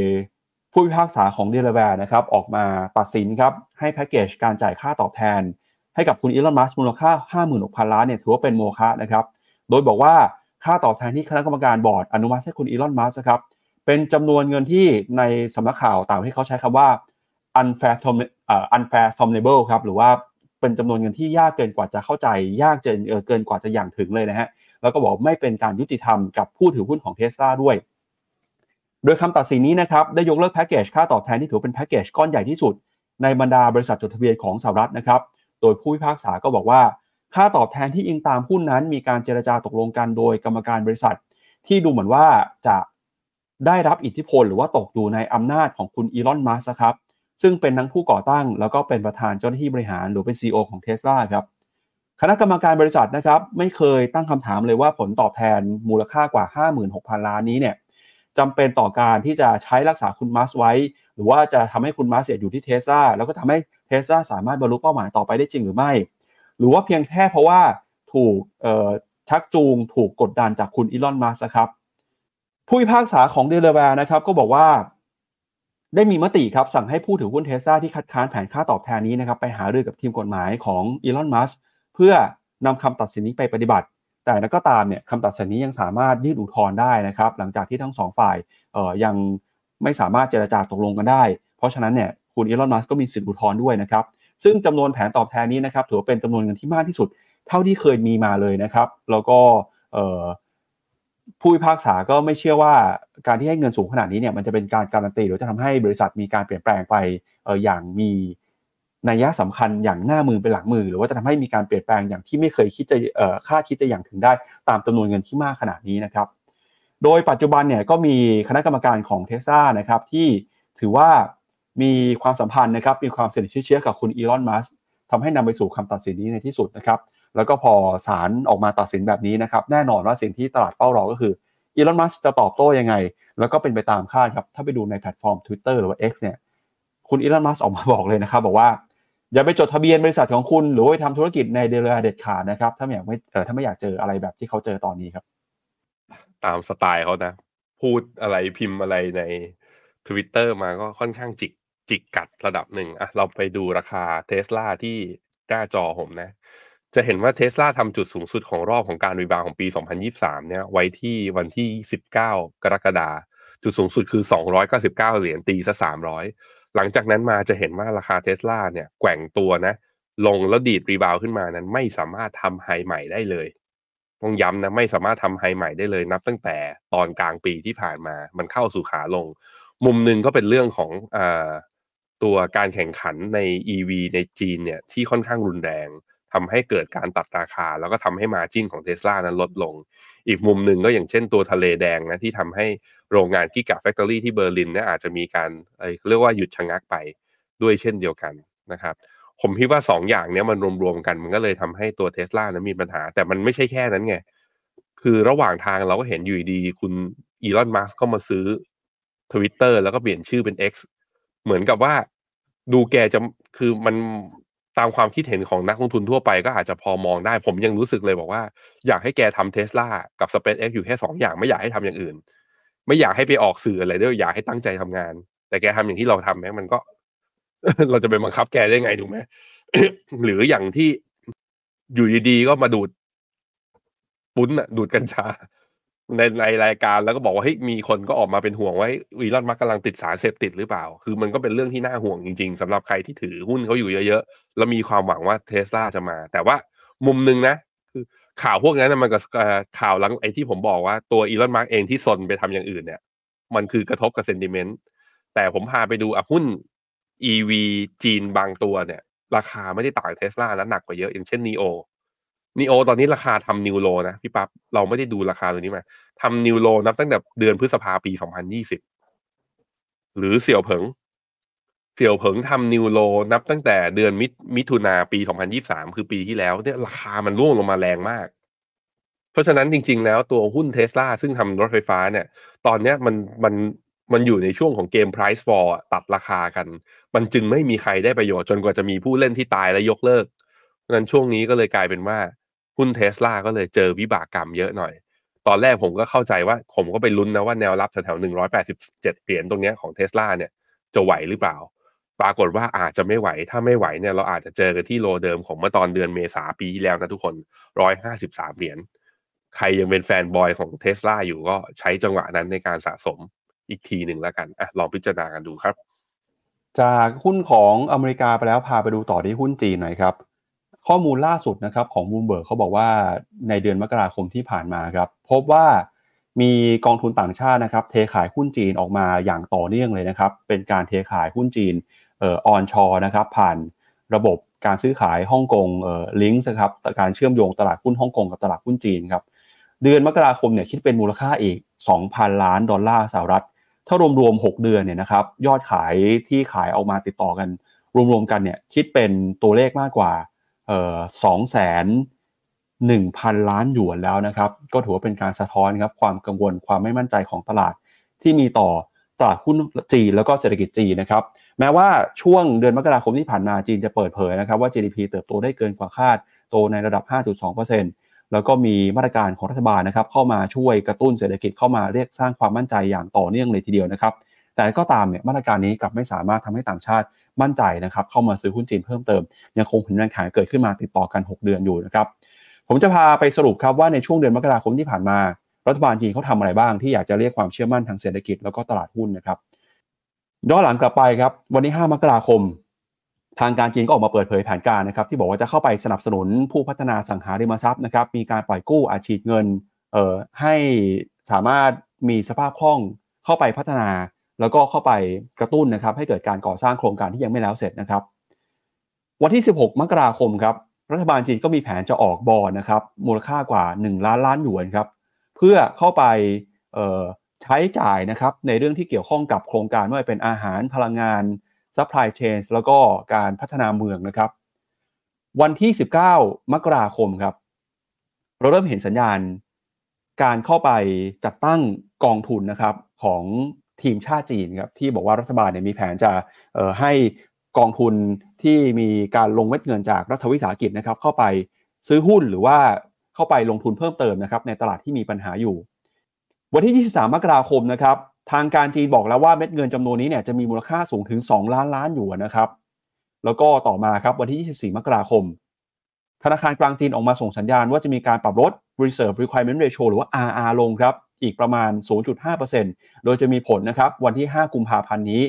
ผู้พิพากษาของเดลาแวร์นะครับออกมาตัดสินครับให้แพ็กเกจการจ่ายค่าตอบแทน ให้กับคุณอีลอนมัสก์มูลค่า 56,000 ล้านเนี่ยถือว่าเป็นโมฆะนะครับโดยบอกว่าค่าตอบแทนที่คณะกรรมการบอร์ดอนุมัติให้คุณอีลอนมัสก์ครับเป็นจำนวนเงินที่ในสำนักข่าวต่างที่เขาใช้คำว่า unfair unfair somnable ครับหรือว่าเป็นจำนวนเงินที่ยากเกินกว่าจะเข้าใจ ยากเกินเกินกว่าจะอย่างถึงเลยนะฮะแล้วก็บอกไม่เป็นการยุติธรรมกับผู้ถือหุ้นของเทสลาด้วย โดยคำตัดสินนี้นะครับได้ยกเลิกแพ็กเกจค่าตอบแทนที่ถือเป็นแพ็กเกจก้อนใหญ่ที่สุด ในบรรดาบริษัทจดทะเบียนของสหรัฐนะครับ โดยผู้พิพากษาก็บอกว่า ค่าตอบแทนที่อิงตามหุ้นนั้น มีการเจรจาตกลงกันโดยกรรมการบริษัท ที่ดูเหมือนว่าจะได้รับอิทธิพล หรือว่าตกอยู่ในอำนาจของคุณอีลอนมัสก์ครับซึ่งเป็นทั้งผู้ก่อตั้ง แล้วก็เป็นประธานเจ้าหน้าที่บริหารหรือเป็น CEO ของเท s l a ครับคณะกรรมการบริษัทนะครับไม่เคยตั้งคำถามเลยว่าผลตอบแทนมูลค่ากว่า 56,000 ล้านนี้เนี่ย จำเป็นต่อการที่จะใช้รักษาคุณมัสไว้ หรือว่าจะทำให้คุณมัสเสียอยู่ที่เทสลาแล้วก็ทำให้เทสลาสามารถบรรลุเป้าหมายต่อไปได้จริงหรือไม่ หรือว่าเพียงแค่เพราะว่าถูกชักจูงถูกกดดันจากคุณอีลอนมัสครับผู้พิพากษาของเดลแวร์นะครับก็บอกว่าได้มีมติครับสั่งให้ผู้ถือหุ้นเทสลาที่คัดค้านแผนค่าตอบแทนนี้นะครับไปหารือกับทีมกฎหมายของอีลอนมัสเพื่อนำคำตัดสินนี้ไปปฏิบัติ แต่นั้นก็ตามเนี่ยคำตัดสินนี้ยังสามารถยื่นอุทธรณ์ได้นะครับ หลังจากที่ทั้งสองฝ่ายเอ่อยังไม่สามารถเจรจาตกลงกันได้ เพราะฉะนั้นเนี่ยคุณอีลอนมัสก็มีสิทธิอุทธรณ์ด้วยนะครับ ซึ่งจำนวนแผนตอบแทนนี้นะครับถือเป็นจำนวนเงินที่มากที่สุด เท่าที่เคยมีมาเลยนะครับ แล้วก็ผู้พิพากษาก็ไม่เชื่อว่าการที่ให้เงินสูงขนาดนี้เนี่ยมันจะเป็นการการันตีหรือจะทำให้บริษัทมีการเปลี่ยนแปลงไปอย่างมี นัยยะสำคัญอย่างหน้ามือเป็นหลังมือ หรือว่าจะทำให้มีการเปลี่ยนแปลงอย่างที่ไม่เคยคิดจะคาดคิดจะอย่างถึงได้ตามจำนวนเงินที่มากขนาดนี้นะครับ โดยปัจจุบันเนี่ยก็มีคณะกรรมการของเทสซานะครับที่ถือว่ามีความสัมพันธ์นะครับมีความสนิทเชื้อกับคุณอีลอนมัสทำให้นำไปสู่คำตัดสินนี้ในที่สุดนะครับแล้วก็พอศาลออกมาตัดสินแบบนี้นะครับแน่นอนว่าสิ่งที่ตลาดเฝ้ารอก็คืออีลอนมัสจะตอบโต้ยังไง แล้วก็เป็นไปตามคาดครับถ้าไปดูในแพลตฟอร์ม Twitter หรือว่า X เนี่ยคุณอีลอนมัสก์ออกมาบอกเลยนะครับบอกว่า อย่าไปจดทะเบียนบริษัทของคุณ หรือว่าไปทำธุรกิจในเดลาแวร์เด็ดขาดนะครับ ถ้าไม่อยากไม่เออถ้าไม่อยากเจออะไรแบบที่เขาเจอตอนนี้ครับ ตามสไตล์เขานะ พูดอะไรพิมพ์อะไรใน Twitter มาก็ค่อนข้างจิกจิกกัดระดับหนึ่งอะเราไปดูราคาเทสลาที่หน้าจอผมนะ จะเห็นว่าเทสลาทำจุดสูงสุดของรอบของการ rebound ของปี 2023 เนี่ย ไว้ที่วันที่ 19 กรกฎาจุดสูงสุดคือ 299 เหรียญตีซะ300 หลังจากนั้นมาจะเห็นว่าราคาเทสลาเนี่ยแกว่งตัวนะ ลงแล้วดีดรีบาวขึ้นมานั้นไม่สามารถทำไฮใหม่ได้เลยต้องย้ำนะไม่สามารถทำไฮใหม่ได้เลยนับตั้งแต่ตอนกลางปีที่ผ่านมา มันเข้าสู่ขาลง มุมหนึ่งก็เป็นเรื่องของอตัวการแข่งขันใน EV ในจีนเนี่ยที่ค่อนข้างรุนแรงทำให้เกิดการตัดราคา แล้วก็ทำให้ margin ของเทสลานั้นลดลง อีกมุมหนึ่งก็อย่างเช่นตัวทะเลแดงนะที่ทำให้โรงงาน Gigafactory ที่เบอร์ลินเนี่ยอาจจะมีการเรียกว่าหยุดชะงักไปด้วยเช่นเดียวกันนะครับผมคิดว่า 2อย่างเนี้ยมันรวมๆกันมันก็เลยทำให้ตัวเทสลานั้นมีปัญหา แต่มันไม่ใช่แค่นั้นไง คือระหว่างทางเราก็เห็นอยู่ดี คุณอีลอนมัสก์ก็มาซื้อ Twitter แล้วก็เปลี่ยนชื่อเป็น X เหมือนกับว่าดูแกจะคือมันามความคิดเห็นของนักลงทุนทั่วไปก็อาจจะพอมองได้ ผมยังรู้สึกเลยบอกว่า อยากให้แกทำเทสลากับ SpaceX อยู่แค่สองอย่างไม่อยากให้ทำอย่างอื่น ไม่อยากให้ไปออกสื่ออะไรด้วยอยากให้ตั้งใจทำงาน แต่แกทำอย่างที่เราทำแม้มันก็ เราจะไปบังคับแกได้ไงถูกไหมหรืออย่างที่อยู่ดีๆก็มาดูดปุ้นอะดูดกัญชา ในในรายการแล้วก็บอกว่าเฮ้ยมีคนก็ออกมาเป็นห่วงว่าวีลอนมักกำลังติดสารเสพติดหรือเปล่า คือมันก็เป็นเรื่องที่น่าห่วงจริงๆสำหรับใครที่ถือหุ้นเขาอยู่เยอะๆ แล้วมีความหวังว่าเทสลาจะมา แต่ว่ามุมหนึ่งนะ คือข่าวพวกนั้นมันก็ข่าวหลังไอ้ที่ผมบอกว่าตัวอีลอนมักเองที่ซนไปทำอย่างอื่นเนี่ย มันคือกระทบกับเซนติเมนต์แต่ผมพาไปดูอะหุ้น EV จีนบางตัวเนี่ย ราคาไม่ได้ต่างเทสลานะหนักกว่าเยอะอย่างเช่นนีโอ นีโอตอนนี้ราคาทำนิวโลนะพี่ปับ๊บเราไม่ได้ดูราคาตัวนี้มาทำนิวโลนับตั้งแต่เดือนพฤษภาปี 2020 หรือเสี่ยวเผิง เสี่ยวเผิงทำนิวโลนับตั้งแต่เดือนมิมิถุนาปี 2023 คือปีที่แล้วเนี่ยราคามันร่วงลงมาแรงมาก เพราะฉะนั้นจริง ๆ แล้วตัวหุ้นเทสลาซึ่งทำรถไฟฟ้าเนี่ย ตอนเนี้ยมันมันมันอยู่ในช่วงของเกม price war ตัดราคากัน มันจึงไม่มีใครได้ประโยชน์จนกว่าจะมีผู้เล่นที่ตายและยกเลิกเพราะนั้นช่วงนี้ก็เลยกลายเป็นว่า หุ้นเทสลาก็เลยเจอวิบากกรรมเยอะหน่อย ตอนแรกผมก็เข้าใจว่า ผมก็ไปลุ้นนะว่าแนวรับแถวๆหนึ่งร้อยแปดสิบเจ็ดเหรียญตรงนี้ของเทสลาเนี่ยจะไหวหรือเปล่า ปรากฏว่าอาจจะไม่ไหว ถ้าไม่ไหวเนี่ยเราอาจจะเจอกันที่โลเดิมของเมื่อตอนเดือนเมษาปีที่แล้วนะทุกคนร้อยห้าสิบสามเหรียญ ใครยังเป็นแฟนบอยของเทสลาอยู่ก็ใช้จังหวะนั้นในการสะสมอีกทีหนึ่งแล้วกันอะลองพิจารณากันดูครับ จากหุ้นของอเมริกาไปแล้วพาไปดูต่อที่หุ้นจีนหน่อยครับ ข้อมูลล่าสุดนะครับของบูมเบิร์กเขาบอกว่าในเดือนมกราคมที่ผ่านมาครับพบว่ามีกองทุนต่างชาตินะครับเทขายหุ้นจีนออกมาอย่างต่อเนื่องเลยนะครับ เป็นการเทขายหุ้นจีนเอ่อ onshore นะครับผ่านระบบการซื้อขายฮ่องกงเอ่อลิงก์นะครับการเชื่อมโยงตลาดหุ้นฮ่องกงกับตลาดหุ้นจีนครับเดือนมกราคมเนี่ยคิดเป็นมูลค่าอีก 2,000 ล้านดอลลาร์สหรัฐ ถ้ารวมๆ6เดือนเนี่ยนะครับยอดขายที่ขายออกมาติดต่อกัน รวมๆกันเนี่ยคิดเป็นตัวเลขมากกว่า เอ่อสองแสนหนึ่งพันล้านหยวนแล้วนะครับ ก็ถือว่าเป็นการสะท้อนครับความกังวลความไม่มั่นใจของตลาดที่มีต่อตลาดหุ้นจีนแล้วก็เศรษฐกิจจีนนะครับ แม้ว่าช่วงเดือนมกราคมที่ผ่านมาจีนจะเปิดเผยนะครับว่า GDP เติบโตได้เกินกว่าคาด โตในระดับ 5.2%แล้วก็มีมาตรการของรัฐบาลนะครับเข้ามาช่วยกระตุ้นเศรษฐกิจเข้ามาเรียกสร้างความมั่นใจอย่างต่อเนื่องเลยทีเดียวนะครับ แต่ก็ตามเนี่ยมาตรการนี้กลับไม่สามารถทำให้ต่างชาติมั่นใจนะครับเข้ามาซื้อหุ้นจีนเพิ่มเติม ยังคงเห็นแรงขายเกิดขึ้นมาติดต่อกัน 6 เดือนอยู่นะครับผมจะพาไปสรุปครับว่าในช่วงเดือนมกราคมที่ผ่านมา รัฐบาลจีนเขาทำอะไรบ้างที่อยากจะเรียกความเชื่อมั่นทางเศรษฐกิจแล้วก็ตลาดหุ้นนะครับย้อนหลังกลับไปครับวันที่ 5 มกราคม ทางการจีนก็ออกมาเปิดเผยแผนการนะครับที่บอกว่าจะเข้าไปสนับสนุนผู้พัฒนาสังหาริมทรัพย์นะครับมีการปล่อยกู้อาชีพเงินเอ่อให้สามารถมีสภาพคล่องเข้าไปพัฒนา แล้วก็เข้าไปกระตุ้นนะครับให้เกิดการก่อสร้างโครงการที่ยังไม่แล้วเสร็จนะครับ วันที่ 16 มกราคมครับรัฐบาลจีนก็มีแผนจะออกบอลนะครับมูลค่ากว่า 1 ล้านล้านหยวนครับเพื่อเข้าไปใช้จ่ายนะครับในเรื่องที่เกี่ยวข้องกับโครงการไม่ว่าเป็นอาหารพลังงาน supply chain แล้วก็การพัฒนาเมืองนะครับ วันที่ 19 มกราคมครับ เราเริ่มเห็นสัญญาณ การเข้าไปจัดตั้งกองทุนนะครับของ ทีมชาติจีนครับที่บอกว่ารัฐบาลเนี่ยมีแผนจะให้กองทุนที่มีการลงเม็ดเงินจากรัฐวิสาหกิจนะครับเข้าไปซื้อหุ้นหรือว่าเข้าไปลงทุนเพิ่มเติมนะครับในตลาดที่มีปัญหาอยู่ วันที่ 23 มกราคมนะครับทางการจีนบอกแล้วว่าเม็ดเงินจำนวนนี้เนี่ยจะมีมูลค่าสูงถึง 2 ล้านล้านหยวนนะครับ แล้วก็ต่อมาครับวันที่ 24 มกราคม ธนาคารกลางจีนออกมาส่งสัญญาณว่าจะมีการปรับลด reserve requirement ratio หรือว่า RR ลงครับ อีกประมาณ 0.5%โดยจะมีผลนะครับวันที่ 5 กุมภาพันธ์นี้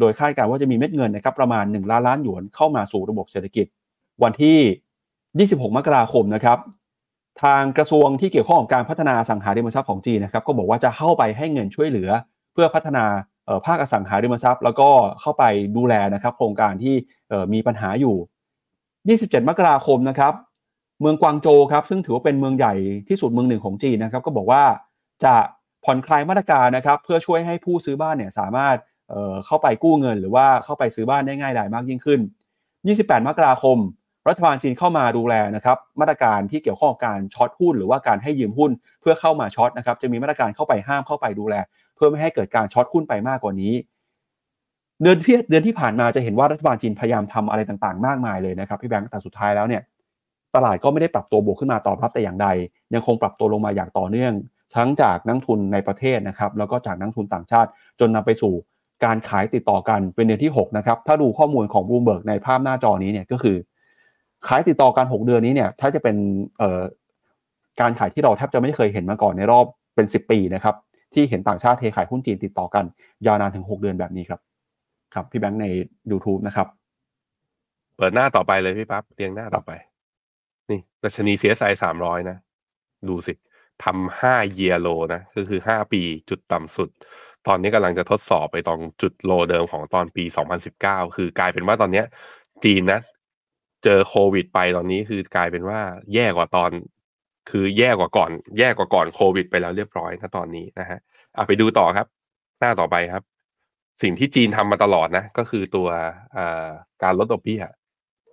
โดยคาดการณ์ว่าจะมีเม็ดเงินนะครับประมาณ 1 ล้านล้านหยวนเข้ามาสู่ระบบเศรษฐกิจ วันที่ 26 มกราคมนะครับทางกระทรวงที่เกี่ยวข้องกับการพัฒนาสังหาริมทรัพย์ของจีนนะครับก็บอกว่าจะเข้าไปให้เงินช่วยเหลือ เพื่อพัฒนาภาคอสังหาริมทรัพย์ แล้วก็เข้าไปดูแลนะครับโครงการที่มีปัญหาอยู่ 27 มกราคมนะครับเมืองกวางโจครับซึ่งถือว่าเป็นเมืองใหญ่ที่สุดเมืองหนึ่งของจีนนะครับก็บอกว่า จะผ่อนคลายมาตรการนะครับเพื่อช่วยให้ผู้ซื้อบ้านเนี่ยสามารถเเข้าไปกู้เงิน หรือว่าเข้าไปซื้อบ้านได้ง่ายดายมากยิ่งขึ้น 28 มกราคม รัฐบาลจีนเข้ามาดูแลนะครับมาตรการที่เกี่ยวข้องกับการช็อตหุ้น หรือว่าการให้ยืมหุ้นเพื่อเข้ามาช็อตนะครับจะมีมาตรการเข้าไปห้ามเข้าไปดูแล เพื่อไม่ให้เกิดการช็อตหุ้นไปมากกว่านี้ เดือนที่เดือนที่ผ่านมาจะเห็นว่ารัฐบาลจีนพยายามทำอะไรต่างๆ มากมายเลยนะครับพี่แบงค์แต่สุดท้ายแล้วเนี่ยตลาดก็ไม่ได้ปรับตัวบวกขึ้นมาตอบรับแต่อย่างใด ยังคงปรับตัวลงมาอย่างต่อเนื่อง ทั้งจากนักทุนในประเทศนะครับแล้วก็จากนักทุนต่างชาติ จนนำไปสู่การขายติดต่อกันเป็นเดือนที่6นะครับถ้าดูข้อมูลของบูมเบิร์กในภาพหน้าจอนี้เนี่ยก็คือ ขายติดต่อกัน 6 เดือนนี้เนี่ยถ้าจะเป็นการขายที่เราแทบจะไม่เคยเห็นมาก่อนในรอบเป็น 10 ปีนะครับที่เห็นต่างชาติเทขายหุ้นจีนติดต่อกัน ยาวนานถึง 6 เดือนแบบนี้ครับ ครับพี่แบงค์ใน YouTube นะครับ เปิดหน้าต่อไปเลยพี่ปั๊บเรียงหน้าต่อไป นี่ดัชนี CSI สามร้อยนะ ดูสิ ทำห้าเยโลนะก็คือห้าปีจุดต่ำสุด ตอนนี้กำลังจะทดสอบไปตรงจุดโลเดิมของตอนปี 2019 คือกลายเป็นว่าตอนเนี้ย จีนนะเจอโควิดไปตอนนี้คือกลายเป็นว่าแย่กว่าตอน คือแย่กว่าก่อน แย่กว่าก่อนโควิด ไปแล้วเรียบร้อยนะตอนนี้นะฮะเอะไปดูต่อครับ หน้าต่อไปครับ สิ่งที่จีนทำมาตลอดนะ ก็คือตัวการลดดอกเบี้ย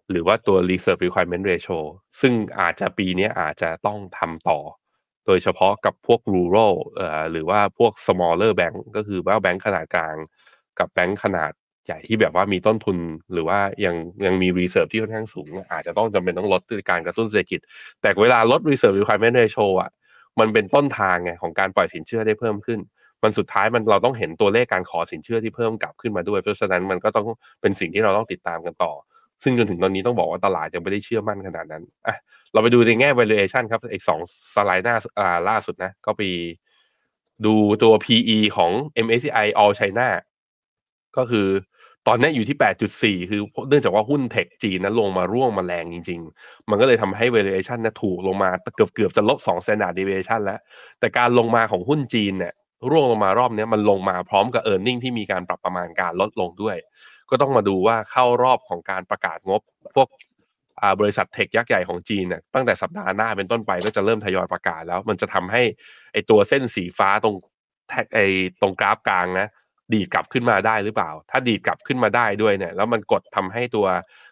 หรือว่าตัว reserve requirement ratio ซึ่งอาจจะปีนี้อาจจะต้องทำต่อ โดยเฉพาะกับพวก rural หรือว่าพวก smaller bank ก็คือว่าแบงค์ขนาดกลาง กับแบงค์ขนาดใหญ่ที่แบบว่ามีต้นทุนหรือว่ายังยังมี reserve ที่ค่อนข้างสูง อาจจะต้องจำเป็นต้องลดการกระตุ้นเศรษฐกิจ แต่เวลาลด reserve requirement ratio อะมันเป็นต้นทางไงของการปล่อยสินเชื่อได้เพิ่มขึ้น มันสุดท้ายมันเราต้องเห็นตัวเลขการขอสินเชื่อที่เพิ่มกลับขึ้นมาด้วย เพราะฉะนั้นมันก็ต้องเป็นสิ่งที่เราต้องติดตามกันต่อ ซึ่งจนถึงตอนนี้ต้องบอกว่าตลาดยังไม่ได้เชื่อมั่นขนาดนั้นอะเราไปดูในแง่ valuation ครับอีกสองสไลด์หน้าอ่าล่าสุดนะ ก็ไปดูตัว PE ของ MSCI All China ก็คือตอนนี้อยู่ที่ 8.4 คือเนื่องจากว่าหุ้นเทคจีนนั้นลงมาร่วงมาแรงจริง ๆ มันก็เลยทำให้ valuation นี่ยถูกลงมาเกือบเกือบจะลบ2 standard deviation แล้ว แต่การลงมาของหุ้นจีนเนี่ยร่วงลงมารอบนี้มันลงมาพร้อมกับ e a r n i n g ที่มีการปรับประมาณการลดลงด้วย ก็ต้องมาดูว่าเข้ารอบของการประกาศงบ พวกบริษัทเทคยักษ์ใหญ่ของจีนเนี่ยตั้งแต่สัปดาห์หน้าเป็นต้นไปก็จะเริ่มทยอยประกาศแล้ว มันจะทำให้ไอตัวเส้นสีฟ้าตรงไอตรงกราฟกลางนะดีดกลับขึ้นมาได้หรือเปล่า ถ้าดีดกลับขึ้นมาได้ด้วยเนี่ย แล้วมันกดทำให้ตัว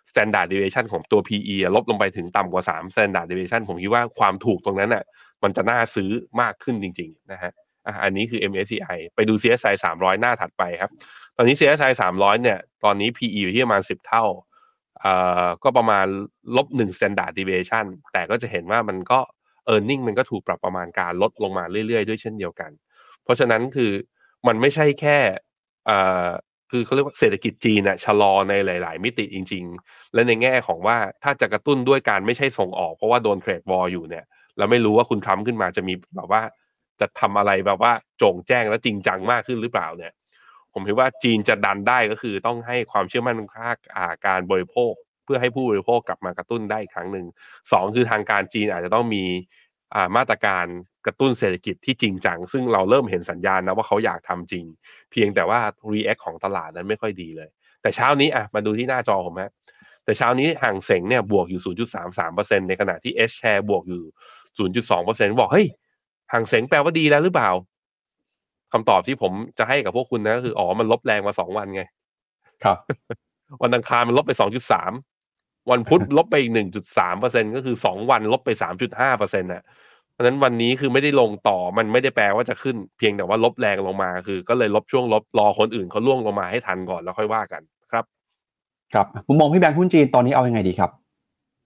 standard deviation ของตัว PE ลบลงไปถึงต่ำกว่า 3 standard deviation ผมคิดว่าความถูกตรงนั้นน่ะ มันจะน่าซื้อมากขึ้นจริง ๆ นะฮะอันนี้คือ MSCI ไปดู CSI 300 หน้าถัดไปครับ อนนี้ CSI 300 เนี่ย ตอนนี้ PE อยู่ที่ประมาณ 10 เท่าเอ่อก็ประมาณลบ1 standard deviation แต่ก็จะเห็นว่ามันก็ e a r n i n g มันก็ถูกปรับประมาณการลดลงมาเรื่อยๆ ด้วยเช่นเดียวกัน เพราะฉะนั้นคือมันไม่ใช่แค่อ่าคือเขาเรียกว่าเศรษฐกิจจีนน่ะชะลอในหลาย ๆ มิติจริง ๆ และในแง่ของว่าถ้าจะกระตุ้นด้วยการไม่ใช่ส่งออก เพราะว่าโดนเทรดวอลอยู่เนี่ยเราไม่รู้ว่าคุณทรัมป์ขึ้นมาจะมีแบบว่าจะทำอะไรแบบว่าโจ่งแจ้งและจริงจังมากขึ้นหรือเปล่าเนี่ย ผมคิดว่าจีนจะดันได้ก็คือต้องให้ความเชื่อมั่นค่าการบริโภค เพื่อให้ผู้บริโภคกลับมากระตุ้นได้อีกครั้งหนึ่งสองคือทางการจีนอาจจะต้องมีมาตรการกระตุ้นเศรษฐกิจที่จริงจัง ซึ่งเราเริ่มเห็นสัญญาณนะว่าเขาอยากทำจริง เพียงแต่ว่า react ของตลาดนั้นไม่ค่อยดีเลย แต่เช้านี้อะมาดูที่หน้าจอผมฮะแต่เช้านี้ห่างเสงเนี่ยบวกอยู่ 0.33%ในขณะที่ H share บวกอยู่ 0.2%บอกเฮ้ยห่างเสงแปลว่าดีแล้วหรือเปล่า คำตอบที่ผมจะให้กับพวกคุณนะก็คืออ๋อมันลบแรงมาสองวันไง ครับ วันอังคารมันลบไปสองจุดสามวันพุธลบไปอีกหนึ่งจุดสามเปอร์เซ็นก็คือสองวันลบไปสามจุดห้าเปอร์เซ็นต์น่ะเพราะนั้นวันนี้คือไม่ได้ลงต่อมันไม่ได้แปลว่าจะขึ้น เพียงแต่ว่าลบแรงลงมาคือ ก็เลยลบช่วงลบรอคนอื่นเขาล่วงลงมาให้ทันก่อนแล้วค่อยว่ากันครับ ครับมุมมองพี่แบงค์หุ้นจีนตอนนี้เอายังไงดีครับ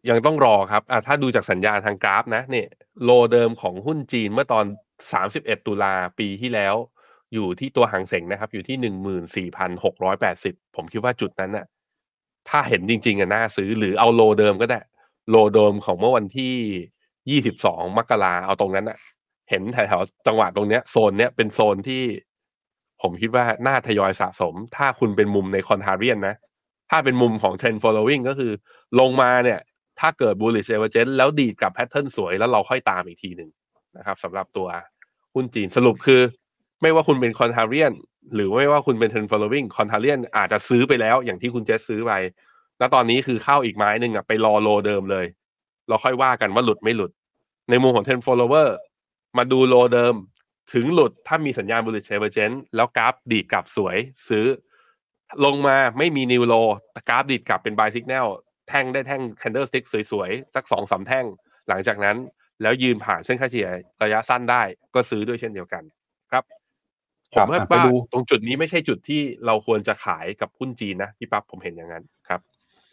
ยังต้องรอครับอ่าถ้าดูจากสัญญาณทางกราฟนะเนี่ยโลเดิมของหุ้นจีนเมื่อตอนสามสิบเอ็ดตุลาปีที่แล้ว อยู่ที่ตัวหางเสงนะครับ อยู่ที่หนึ่งหมื่นสี่พันหกร้อยแปดสิบผมคิดว่าจุดนั้นน่ะ ถ้าเห็นจริง ๆอะน่าซื้อหรือเอาโลเดิมก็ได้ โลเดิมของเมื่อวันที่ยี่สิบสองมกราเอาตรงนั้นน่ะ เห็นแถวๆจังหวะตรงเนี้ยโซนเนี้ยเป็นโซนที่ ผมคิดว่าน่าทยอยสะสม ถ้าคุณเป็นมุมในคอนทาเรียนนะ ถ้าเป็นมุมของ Trend following ก็คือ ลงมาเนี่ย ถ้าเกิด bullish divergence แล้วดีดกับแพทเทิร์นสวยแล้วเราค่อยตามอีกทีหนึ่งนะครับสำหรับตัวหุ้นจีนสรุปคือ ไม่ว่าคุณเป็นคอนทาเรียนหรือไม่ว่าคุณเป็น trend following คอนทาเรียนอาจจะซื้อไปแล้วอย่างที่คุณเจสซื้อไปแล้วตอนนี้คือเข้าอีกไม้หนึ่งอะไปรอโลเดิมเลย เราค่อยว่ากันว่าหลุดไม่หลุด ในมุมของ trend follower มาดูโลเดิม ถึงหลุดถ้ามีสัญญาณ bullish divergence แล้วกราฟดีดกลับสวยซื้อ ลงมาไม่มีนิวโลกราฟดีดกลับเป็น buy signal แท่งได้แท่ง candlestick สวยๆ สักสองสาแท่ง หลังจากนั้นแล้วยืนผ่านเส้นค่าเฉลี่ยระยะสั้นได้ก็ซื้อด้วยเช่นเดียวกัน ผครัมบว่าอะไปว่าดูตรงจุดนี้ไม่ใช่จุดที่เราควรจะขายกับหุ้นจีนนะพี่ปั๊บผมเห็นอย่างนั้นครับ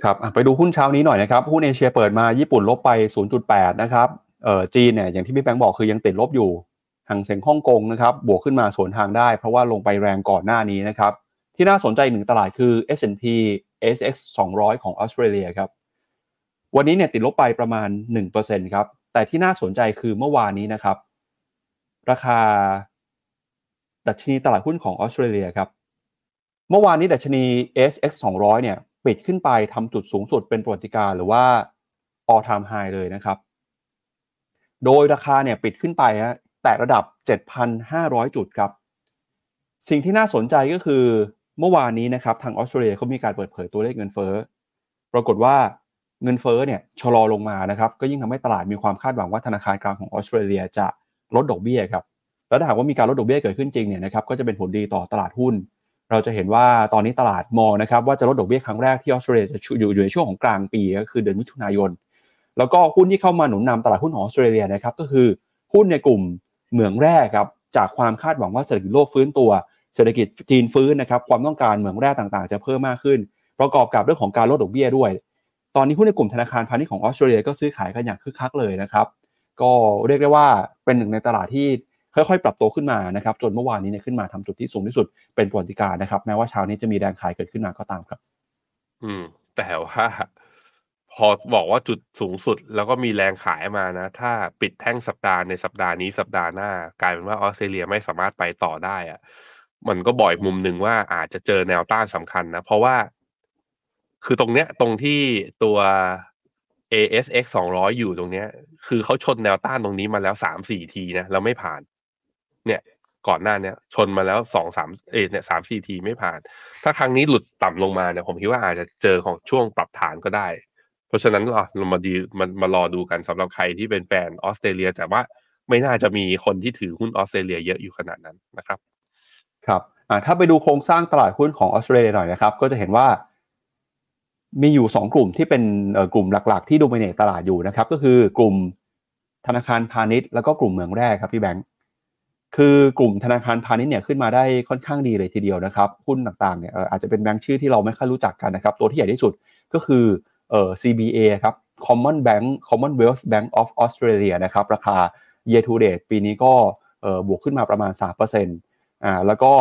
ครับอะไปดูหุ้นเช้านี้หน่อยนะครับหุ้นเอเชียเปิดมาญี่ปุ่นลบไป 0.8 นะครับเอ่อจีนเนี่ยอย่างที่พี่แบงค์บอกคือยังติดลบอยู่ห่างเสียงฮ่องกงนะครับบวกขึ้นมาสวนทางได้ เพราะว่าลงไปแรงก่อนหน้านี้นะครับที่น่าสนใจอีกหนึ่งตลาดคือ S&P ASX 200 ของออสเตรเลียครับวันนี้เนี่ยติดลบไปประมาณ 1%ครับแต่ที่น่าสนใจคือเมื่อวานนี้นะครับราคา ดัชนีตลาดหุ้นของออสเตรเลียครับ เมื่อวานนี้ดัชนี SX 200 เนี่ย ปิดขึ้นไปทำจุดสูงสุดเป็นประวัติการ์หรือว่า all time high เลยนะครับ โดยราคาเนี่ยปิดขึ้นไปฮะแตะระดับ 7,500 จุดครับ สิ่งที่น่าสนใจก็คือเมื่อวานนี้นะครับทางออสเตรเลียเขามีการเปิดเผยตัวเลขเงินเฟ้อ ปรากฏว่าเงินเฟ้อเนี่ยชะลอลงมานะครับ ก็ยิ่งทำให้ตลาดมีความคาดหวังว่าธนาคารกลางของออสเตรเลียจะลดดอกเบี้ยครับ แล้วถ้าหากว่ามีการลดดอกเบี้ยเกิดขึ้นจริงเนี่ยนะครับก็จะเป็นผลดีต่อตลาดหุ้น เราจะเห็นว่าตอนนี้ตลาดมองนะครับว่าจะลดดอกเบี้ยครั้งแรกที่ออสเตรเลียจะอยู่อยู่ในช่วงของกลางปีก็คือเดือนมิถุนายน แล้วก็หุ้นที่เข้ามาหนุนนำตลาดหุ้นของออสเตรเลียนะครับก็คือหุ้นในกลุ่มเหมืองแร่ครับจากความคาดหวังว่าเศรษฐกิจโลกฟื้นตัว เศรษฐกิจจีนฟื้นนะครับความต้องการเหมืองแร่ต่างๆ จะเพิ่มมากขึ้น ประกอบกับเรื่องของการลดดอกเบี้ยด้วย ตอนนี้หุ้นในกลุ่มธนาคารพาณิชย์ของออสเตรเลียก็ซื้อขายกันอย่างคึกคักเลยนะครับก็เรียกได้ว่าเป็นหนึ่งในตลาดที่ ค่อยๆ ปรับตัวขึ้นมานะครับจนเมื่อวานนี้เนี่ยขึ้นมาทำจุดที่สูงที่สุดเป็นประวัติการนะครับแม้ว่าเช้านี้จะมีแรงขายเกิดขึ้นมาก็ตามครับ อืม แต่ว่าพอบอกว่าจุดสูงสุดแล้วก็มีแรงขายมานะ ถ้าปิดแท่งสัปดาห์ในสัปดาห์นี้สัปดาห์หน้ากลายเป็นว่าออสเตรเลียไม่สามารถไปต่อได้อะมันก็บ่อยมุมหนึ่งว่าอาจจะเจอแนวต้านสำคัญนะ เพราะว่า คือตรงเนี้ย ตรงที่ตัว ASX 200 อยู่ตรงเนี้ย คือเขาชนแนวต้านตรงนี้มาแล้วสามสี่ทีนะแล้วไม่ผ่าน เนี่ยก่อนหน้าเนี้ยชนมาแล้วสองสามเอเนี่ยสามสี่ทีไม่ผ่าน ถ้าครั้งนี้หลุดต่ำลงมาเนี่ยผมคิดว่าอาจจะเจอของช่วงปรับฐานก็ได้ เพราะฉะนั้นเรามาดีมันมารอดูกันสำหรับใครที่เป็นแฟนออสเตรเลีย แต่ว่าไม่น่าจะมีคนที่ถือหุ้นออสเตรเลียเยอะอยู่ขนาดนั้นนะครับ ครับถ้าไปดูโครงสร้างตลาดหุ้นของออสเตรเลียหน่อยนะครับ ก็จะเห็นว่า มีอยู่ 2 กลุ่มที่เป็นกลุ่มหลัก ๆ ที่ดูมิเนตตลาดอยู่นะครับ ก็คือกลุ่มธนาคารพาณิชย์แล้วก็กลุ่มเมืองแร่ครับพี่แบงค์ คือกลุ่มธนาคารพาณิชย์เนี่ยขึ้นมาได้ค่อนข้างดีเลยทีเดียวนะครับหุ้นต่างๆเนี่ยอาจจะเป็นแบงค์ชื่อที่เราไม่ค่อยรู้จักกันนะครับตัวที่ใหญ่ที่สุดก็คือเอ่อ CBA ครับ Common Bank Commonwealth Bank of Australia นะครับราคา year to date ปีนี้ก็เอ่อบวกขึ้นมาประมาณ3%อ่าแล้วก็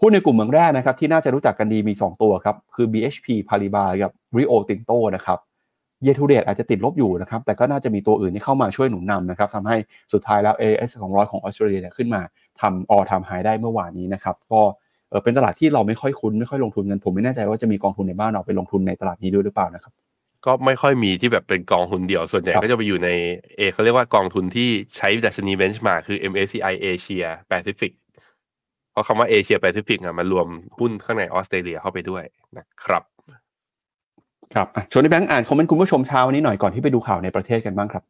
หุ้นในกลุ่มเมืองแร่นะครับที่น่าจะรู้จักกันดีมี 2 ตัวครับ คือ BHP Paribas กับ Rio Tinto นะครับ year to date อาจจะติดลบอยู่นะครับ แต่ก็น่าจะมีตัวอื่นที่เข้ามาช่วยหนุนนำนะครับทำให้สุดท้ายแล้ว AS 200ของออสเตรเลียขึ้นมาทำ all time high ได้เมื่อวานนี้นะครับ ก็เป็นตลาดที่เราไม่ค่อยคุ้น ไม่ค่อยลงทุนกันผมไม่แน่ใจว่าจะมีกองทุนในบ้านเราไปลงทุนในตลาดนี้ด้วยหรือเปล่านะครับ ก็ไม่ค่อยมีที่แบบเป็นกองทุนเดียว ส่วนใหญ่ก็จะไปอยู่ในเอเขาเรียกว่ากองทุนที่ใช้ดัชนี benchmark คือ MSCI Asia Pacific เพราะคำว่าเอเชียแปซิฟิกอะมันรวมหุ้นข้างในออสเตรเลียเข้าไปด้วยนะครับ ครับชวนนายแบงค์อ่านคอมเมนต์คุณผู้ชมเช้านี้หน่อยก่อนที่ไปดูข่าวในประเทศกันบ้างครับ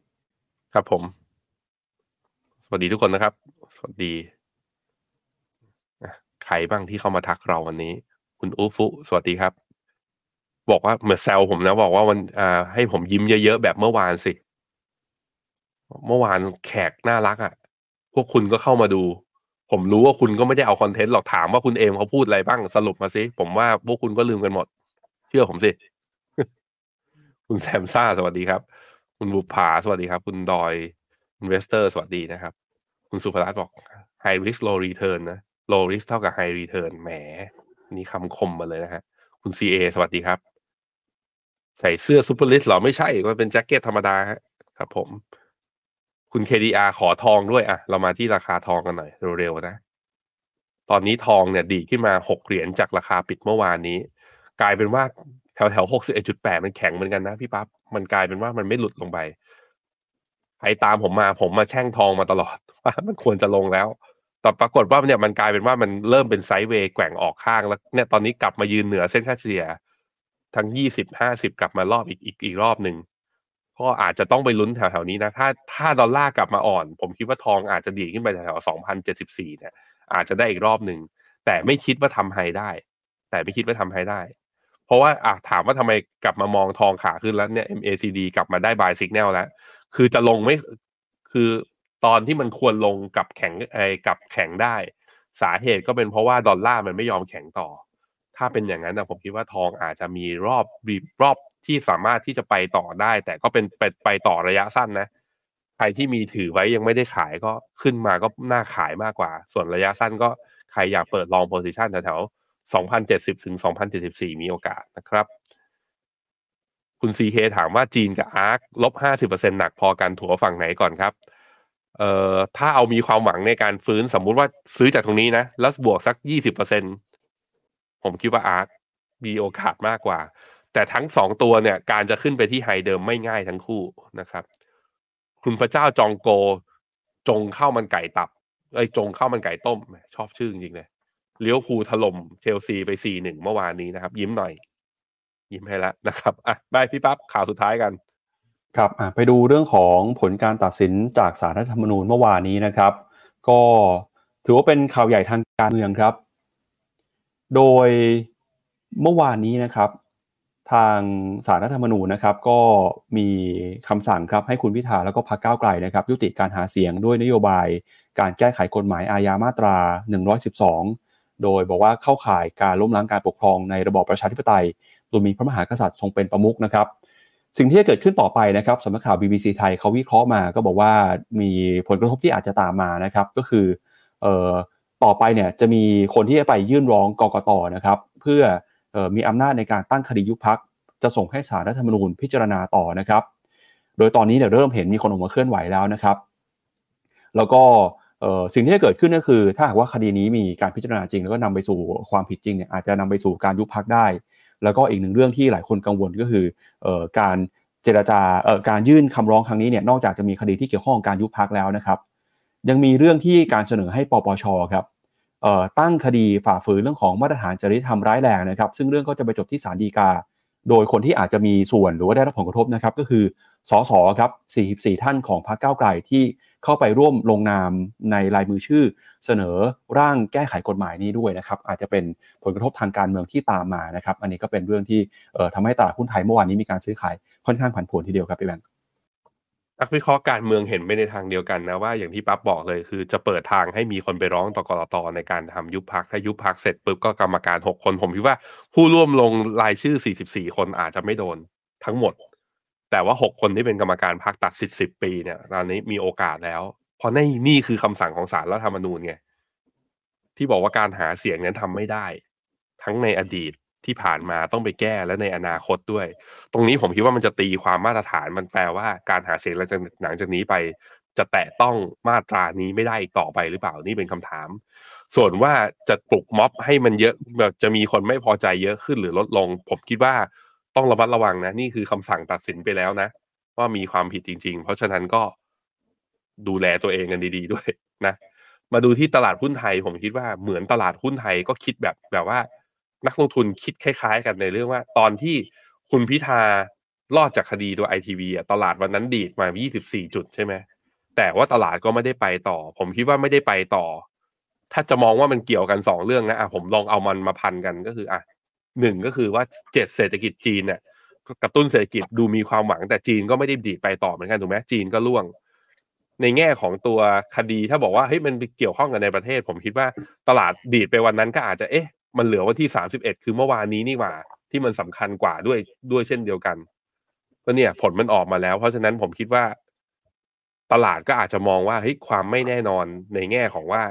ครับผม สวัสดีทุกคนนะครับ สวัสดีใครบ้างที่เข้ามาทักเราวันนี้ คุณอูฟุสวัสดีครับ บอกว่าเหมือนแซวผมนะ บอกว่าวันอ่าให้ผมยิ้มเยอะๆแบบเมื่อวานสิเมื่อวานแขกน่ารักอะ่ะ พวกคุณก็เข้ามาดู ผมรู้ว่าคุณก็ไม่ได้เอาคอนเทนต์หรอกถามว่าคุณเอมเขาพูดอะไรบ้างสรุปมาสิ ผมว่าพวกคุณก็ลืมกันหมด เชื่อผมสิ คุณแซมซ่าสวัสดีครับ คุณบุภาสวัสดีครับ คุณดอยอินเวสเตอร์สวัสดีนะครับ คุณสุภรัตน์บอก high risk low return นะ low risk เท่ากับ high return แหม นี่คำคมมาเลยนะฮะ คุณ CA สวัสดีครับ ใส่เสื้อซูเปอร์ลิสหรอไม่ใช่ก็เป็นแจ็คเก็ตธรรมดาครับผม คุณ KDR ขอทองด้วยอะ เรามาที่ราคาทองกันหน่อยเร็วๆนะ ตอนนี้ทองเนี่ยดีขึ้นมาหกเหรียญจากราคาปิดเมื่อวานนี้ กลายเป็นว่า แถวแถวหกสิบเอ็ดจุดแปดมันแข็งเหมือนกันนะพี่ปั๊บมันกลายเป็นว่ามันไม่หลุดลงไปใครตามผมมาผมมาแช่งทองมาตลอดว่ามันควรจะลงแล้ว แต่ปรากฏว่าเนี่ยมันกลายเป็นว่ามันเริ่มเป็นไซด์เวย์แกว่งออกข้างแล้วเนี่ยตอนนี้กลับมายืนเหนือเส้นค่าเฉลี่ยทั้งยี่สิบห้าสิบกลับมารอบอีกอีกอีกรอบหนึ่งก็อาจจะต้องไปลุ้นแถวๆนี้นะ ถ้าถ้าดอลลาร์กลับมาอ่อน ผมคิดว่าทองอาจจะดีขึ้นไปแถวๆสองพันเจ็ดสิบสี่เนี่ยอาจจะได้อีกรอบหนึ่งแต่ไม่คิดว่าทำไฮได้ แต่ไม่คิดว่าทำไฮได้ เพราะว่าอะถามว่าทำไมกลับมามองทองขาขึ้นแล้วเนี่ย MACD กลับมาได้บายสิกแนลแล้ว คือจะลงไม่คือตอนที่มันควรลงกับแข็งไอ้กับแข็งได้ สาเหตุก็เป็นเพราะว่าดอลลาร์มันไม่ยอมแข็งต่อ ถ้าเป็นอย่างนั้นนะผมคิดว่าทองอาจจะมีรอบรอบที่สามารถที่จะไปต่อได้ แต่ก็เป็นไปไปต่อระยะสั้นนะใครที่มีถือไว้ยังไม่ได้ขายก็ขึ้นมาก็น่าขายมากกว่า ส่วนระยะสั้นก็ใครอยากเปิดลอง position แถวๆ 2070 ถึง 2074 มีโอกาสนะครับ คุณ CK ถามว่าจีนกับ ARK ลบ 50%หนักพอกันถัวฝั่งไหนก่อนครับ เอ่อถ้าเอามีความหวังในการฟื้นสมมุติว่าซื้อจากตรงนี้นะ แล้วบวกสัก 20%ผมคิดว่า ARK มีโอกาสมากกว่า แต่ทั้งสองตัวเนี่ย การจะขึ้นไปที่ high เดิมไม่ง่ายทั้งคู่นะครับ คุณพระเจ้าจองโกจงเข้ามันไก่ตับเอ้ยจงเข้ามันไก่ต้ม ชอบชื่อจริงเลย เลี้ยวภูถล่มเชลซีไปสี่หนึ่งเมื่อวานนี้นะครับ ยิ้มหน่อย ยิ้มให้แล้วนะครับอะได้พี่ปั๊บข่าวสุดท้ายกัน ครับไปดูเรื่องของผลการตัดสินจากสารรัฐธรรมนูญเมื่อวานนี้นะครับ ก็ถือว่าเป็นข่าวใหญ่ทางการเมืองครับ โดยเมื่อวานนี้นะครับ ทางสารรัฐธรรมนูญนะครับ ก็มีคำสั่งครับให้คุณพิธาแล้วก็พรรคก้าวไกลนะครับ ยุติการหาเสียงด้วยนโยบาย การแก้ไขกฎหมายอาญามาตรา 112 โดยบอกว่าเข้าข่ายการล้มล้างการปกครองในระบอบประชาธิปไตย โดยมีพระมหากษัตริย์ทรงเป็นประมุขนะครับ สิ่งที่จะเกิดขึ้นต่อไปนะครับสำนักข่าว BBC ไทยเขาวิเคราะห์มา ก็บอกว่ามีผลกระทบที่อาจจะตามมานะครับ ก็คือออต่อไปเนี่ยจะมีคนที่จะไปยื่นร้องกกตนะครับ เพื่อออมีอำนาจในการตั้งคดียุบพักจะส่งให้สารรัฐธรรมนูญพิจารณาต่อนะครับ โดยตอนนี้เนี่ยเริ่มเห็นมีคนออกมาเคลื่อนไหวแล้วนะครับ แล้วก็ สิ่งที่จะเกิดขึ้นก็คือ ถ้าหากว่าคดีนี้มีการพิจารณาจริง แล้วก็นำไปสู่ความผิดจริงเนี่ยอาจจะนำไปสู่การยุบพักได้ แล้วก็อีกหนึ่งเรื่องที่หลายคนกังวลก็คือการเจรจาการยื่นคำร้องครั้งนี้เนี่ยนอกจากจะมีคดีที่เกี่ยวข้องกับการยุบพักแล้วนะครับ ยังมีเรื่องที่การเสนอให้ปปชครับตั้งคดีฝ่าฝืนเรื่องของมาตรฐานจริยธรรมร้ายแรงนะครับ ซึ่งเรื่องก็จะไปจบที่ศาลฎีกา โดยคนที่อาจจะมีส่วนหรือว่าได้รับผลกระทบนะครับ ก็คือสสครับ 44 ท่านของพรรคก้าวไกลที่ เข้าไปร่วมลงนามในลายมือชื่อ เสนอร่างแก้ไขกฎหมายนี้ด้วยนะครับอาจจะเป็นผลกระทบทางการเมืองที่ตามมานะครับอันนี้ก็เป็นเรื่องที่ทำให้ตลาดหุ้นไทยเมื่อวานนี้มีการซื้อขายค่อนข้างผันผวนทีเดียวครับพี่แบงค์นักวิเคราะห์การเมืองเห็นไปในทางเดียวกันนะว่าอย่างที่ปั๊บบอกเลยคือจะเปิดทางให้มีคนไปร้องต่อกรตในการทำยุบพักถ้ายุบพักเสร็จปุ๊บก็กรรมการหกคนผมคิดว่าผู้ร่วมลงรายชื่อ 44 คนอาจจะไม่โดนทั้งหมด แต่ว่า 6 คนที่เป็นกรรมการพักตัดสิทธิ์สิบปีเนี่ยตอนนี้มีโอกาสแล้ว เพราะนี่นี่คือคำสั่งของศาลรัฐธรรมนูญไงที่บอกว่าการหาเสียงนั้นทำไม่ได้ ทั้งในอดีตที่ผ่านมาต้องไปแก้และในอนาคตด้วย ตรงนี้ผมคิดว่ามันจะตีความมาตรฐานมันแปลว่าการหาเสียงหลังจากหลังจากนี้ไป จะแตะต้องมาตรานี้ไม่ได้อีกต่อไปหรือเปล่านี่เป็นคำถาม ส่วนว่าจะปลุกม็อบให้มันเยอะแบบจะมีคนไม่พอใจเยอะขึ้นหรือลดลง ผมคิดว่า ต้องระมัดระวังนะนี่คือคำสั่งตัดสินไปแล้วนะ ว่ามีความผิดจริง ๆ เพราะฉะนั้นก็ดูแลตัวเองกันดี ๆ ด้วยนะ มาดูที่ตลาดหุ้นไทย ผมคิดว่าเหมือนตลาดหุ้นไทยก็คิดแบบแบบว่า นักลงทุนคิดคล้าย ๆ กันในเรื่องว่า ตอนที่คุณพิธารอดจากคดีตัวไอทีวีอะตลาดวันนั้นดีดมา 24 จุดใช่ไหมแต่ว่าตลาดก็ไม่ได้ไปต่อ ผมคิดว่าไม่ได้ไปต่อ ถ้าจะมองว่ามันเกี่ยวกันสองเรื่องนะอะผมลองเอามันมาพันกันก็คืออะ หนึ่งก็คือว่าเจ็ดเศรษฐกิจจีนเนี่ยกระตุ้นเศรษฐกิจดูมีความหวัง แต่จีนก็ไม่ได้ดีดไปต่อเหมือนกันถูกไหมจีนก็ล่วง ในแง่ของตัวคดีถ้าบอกว่าเฮ้ยมันเกี่ยวข้องกันในประเทศ ผมคิดว่าตลาดดีดไปวันนั้นก็อาจจะเอ๊ะ มันเหลือวันที่สามสิบเอ็ดคือเมื่อวานนี้นี่หว่า ที่มันสำคัญกว่าด้วยด้วยเช่นเดียวกันก็เนี่ย ผลมันออกมาแล้ว เพราะฉะนั้นผมคิดว่า ตลาดก็อาจจะมองว่าเฮ้ยความไม่แน่นอนในแง่ของว่า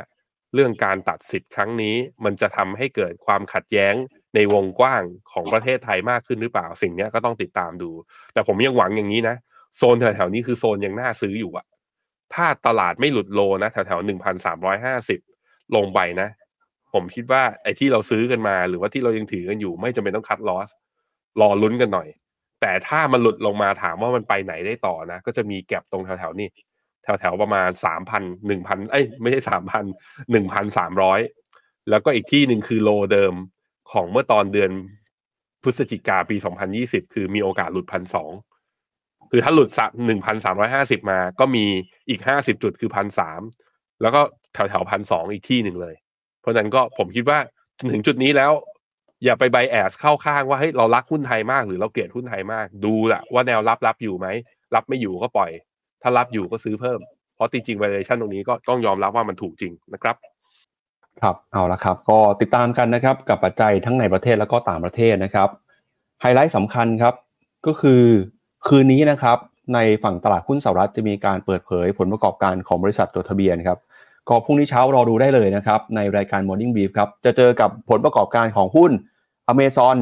เรื่องการตัดสิทธิ์ครั้งนี้ มันจะทำให้เกิดความขัดแย้ง ในวงกว้างของประเทศไทยมากขึ้นหรือเปล่า สิ่งนี้ก็ต้องติดตามดู แต่ผมยังหวังอย่างนี้นะ โซนแถวๆนี้คือโซนยังน่าซื้ออยู่อะถ้าตลาดไม่หลุดโลนะแถวๆหนึ่งพันสามร้อยห้าสิบลงไปนะ ผมคิดว่าไอ้ที่เราซื้อกันมา หรือว่าที่เรายังถือกันอยู่ ไม่จำเป็นต้องคัดลอสรอลุ้นกันหน่อย แต่ถ้ามันหลุดลงมาถามว่ามันไปไหนได้ต่อนะ ก็จะมีแก็บตรงแถวๆนี้แถวๆประมาณสามพันหนึ่งพันเอ้ยไม่ใช่สามพันหนึ่งพันสามร้อยแล้วก็อีกที่หนึ่งคือโลเดิม ของเมื่อตอนเดือนพฤศจิกาปีสองพันยี่สิบคือมีโอกาสหลุดพันสองคือถ้าหลุดสักหนึ่งพันสามร้อยห้าสิบมา ก็มีอีกห้าสิบจุดคือพันสามแล้วก็แถวแถวพันสองอีกที่หนึ่งเลย เพราะนั้นก็ผมคิดว่าถึงจุดนี้แล้ว อย่าไปไบแอสเข้าข้างว่าเฮ้ยเรารักหุ้นไทยมากหรือเราเกลียดหุ้นไทยมาก ดูแหละว่าแนวรับรับอยู่ไหม รับไม่อยู่ก็ปล่อย ถ้ารับอยู่ก็ซื้อเพิ่ม เพราะจริงๆ valuation ตรงนี้ก็ต้องยอมรับว่ามันถูกจริงนะครับ ครับเอาละครับก็ติดตามกันนะครับกับปัจจัยทั้งในประเทศแล้วก็ต่างประเทศนะครับไฮไลท์สำคัญครับก็คือคืนนี้นะครับในฝั่งตลาดหุ้นสหรัฐจะมีการเปิดเผยผลประกอบการของบริษัทจดทะเบียนครับก็พรุ่งนี้เช้ารอดูได้เลยนะครับในรายการ Morning Brief ครับจะเจอกับผลประกอบการของหุ้น Amazon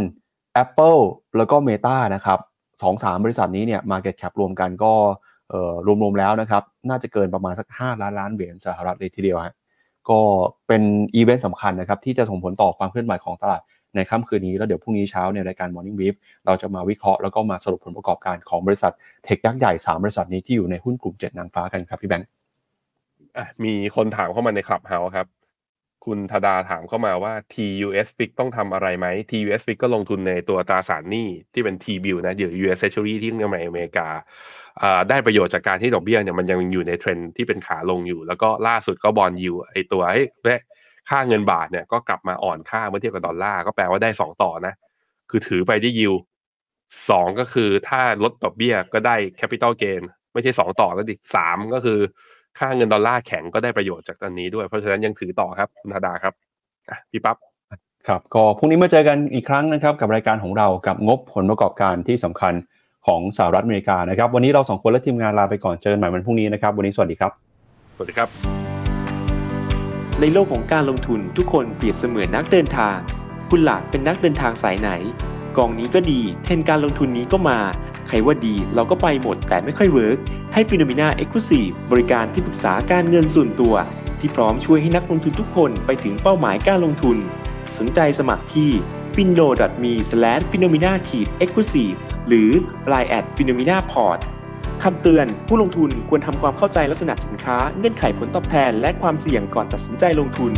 Apple แล้วก็ Meta นะครับสองสามบริษัทนี้เนี่ย Market Cap รวมกันก็รวมๆแล้วนะครับน่าจะเกินประมาณสัก 5 ล้านล้านเหรียญสหรัฐเลยทีเดียวฮะ ก็เป็นอีเวนต์สำคัญนะครับที่จะส่งผลต่อความเคลื่อนไหวของตลาดในค่ำคืนนี้ แล้วเดี๋ยวพรุ่งนี้เช้าในรายการ Morning Brief เราจะมาวิเคราะห์แล้วก็มาสรุปผลประกอบการของบริษัท tech ยักษ์ใหญ่ 3 บริษัทนี้ที่อยู่ในหุ้นกลุ่ม 7 นางฟ้ากันครับพี่แบงค์มีคนถามเข้ามาใน Clubhouse ครับ คุณธดาถามเข้ามาว่า TUS FIC ต้องทำอะไรไหม TUS FIC ก็ลงทุนในตัวตราสารหนี้ที่เป็น T-bill นะเดี๋ยว US Treasury ที่ในอเมริกา ได้ประโยชน์จากการที่ดอกเบี้ยเนี่ยมันยังอยู่ในเทรนที่เป็นขาลงอยู่ แล้วก็ล่าสุดก็ bond yield ย่อตัวให้ค่าเงินบาทเนี่ยก็กลับมาอ่อนค่าเมื่อเทียบกับดอลลาร์ก็แปลว่าได้2ต่อนะ คือถือไปได้ยิวสองก็คือถ้าลดดอกเบี้ยก็ได้ capital gain ไม่ใช่2ต่อแล้วดิสามก็คือ ค่าเงินดอลลาร์แข็งก็ได้ประโยชน์จากตอนนี้ด้วย เพราะฉะนั้นยังถือต่อครับคุณธดาครับพี่ปั๊บครับก็พรุ่งนี้มาเจอกันอีกครั้งนะครับ กับรายการของเรากับงบผลประกอบการที่สำคัญ ของสหรัฐอเมริกานะครับ วันนี้เราสองคนและทีมงานลาไปก่อนเจอกันใหม่วันพรุ่งนี้นะครับ วันนี้สวัสดีครับ สวัสดีครับ ในโลกของการลงทุนทุกคนเปรียบเสมือนนักเดินทาง คุณล่ะเป็นนักเดินทางสายไหน กองนี้ก็ดี เทรนการลงทุนนี้ก็มา ใครว่าดีเราก็ไปหมดแต่ไม่ค่อย work ให้ Finnomena Exclusive บริการที่ปรึกษาการเงินส่วนตัว ที่ที่พร้อมช่วยให้นักลงทุนทุกคนไปถึงเป้าหมายการลงทุน สนใจสมัครที่ f i n n o m e f i n n o m e n a e x c l u s i v e หรือ LINE at f i n n o m e n a p o r t คำเตือน ผู้ลงทุนควรทำความเข้าใจลักษณะสินค้า เงื่อนไขผลตอบแทน และความเสี่ยงก่อนตัดสินใจลงทุน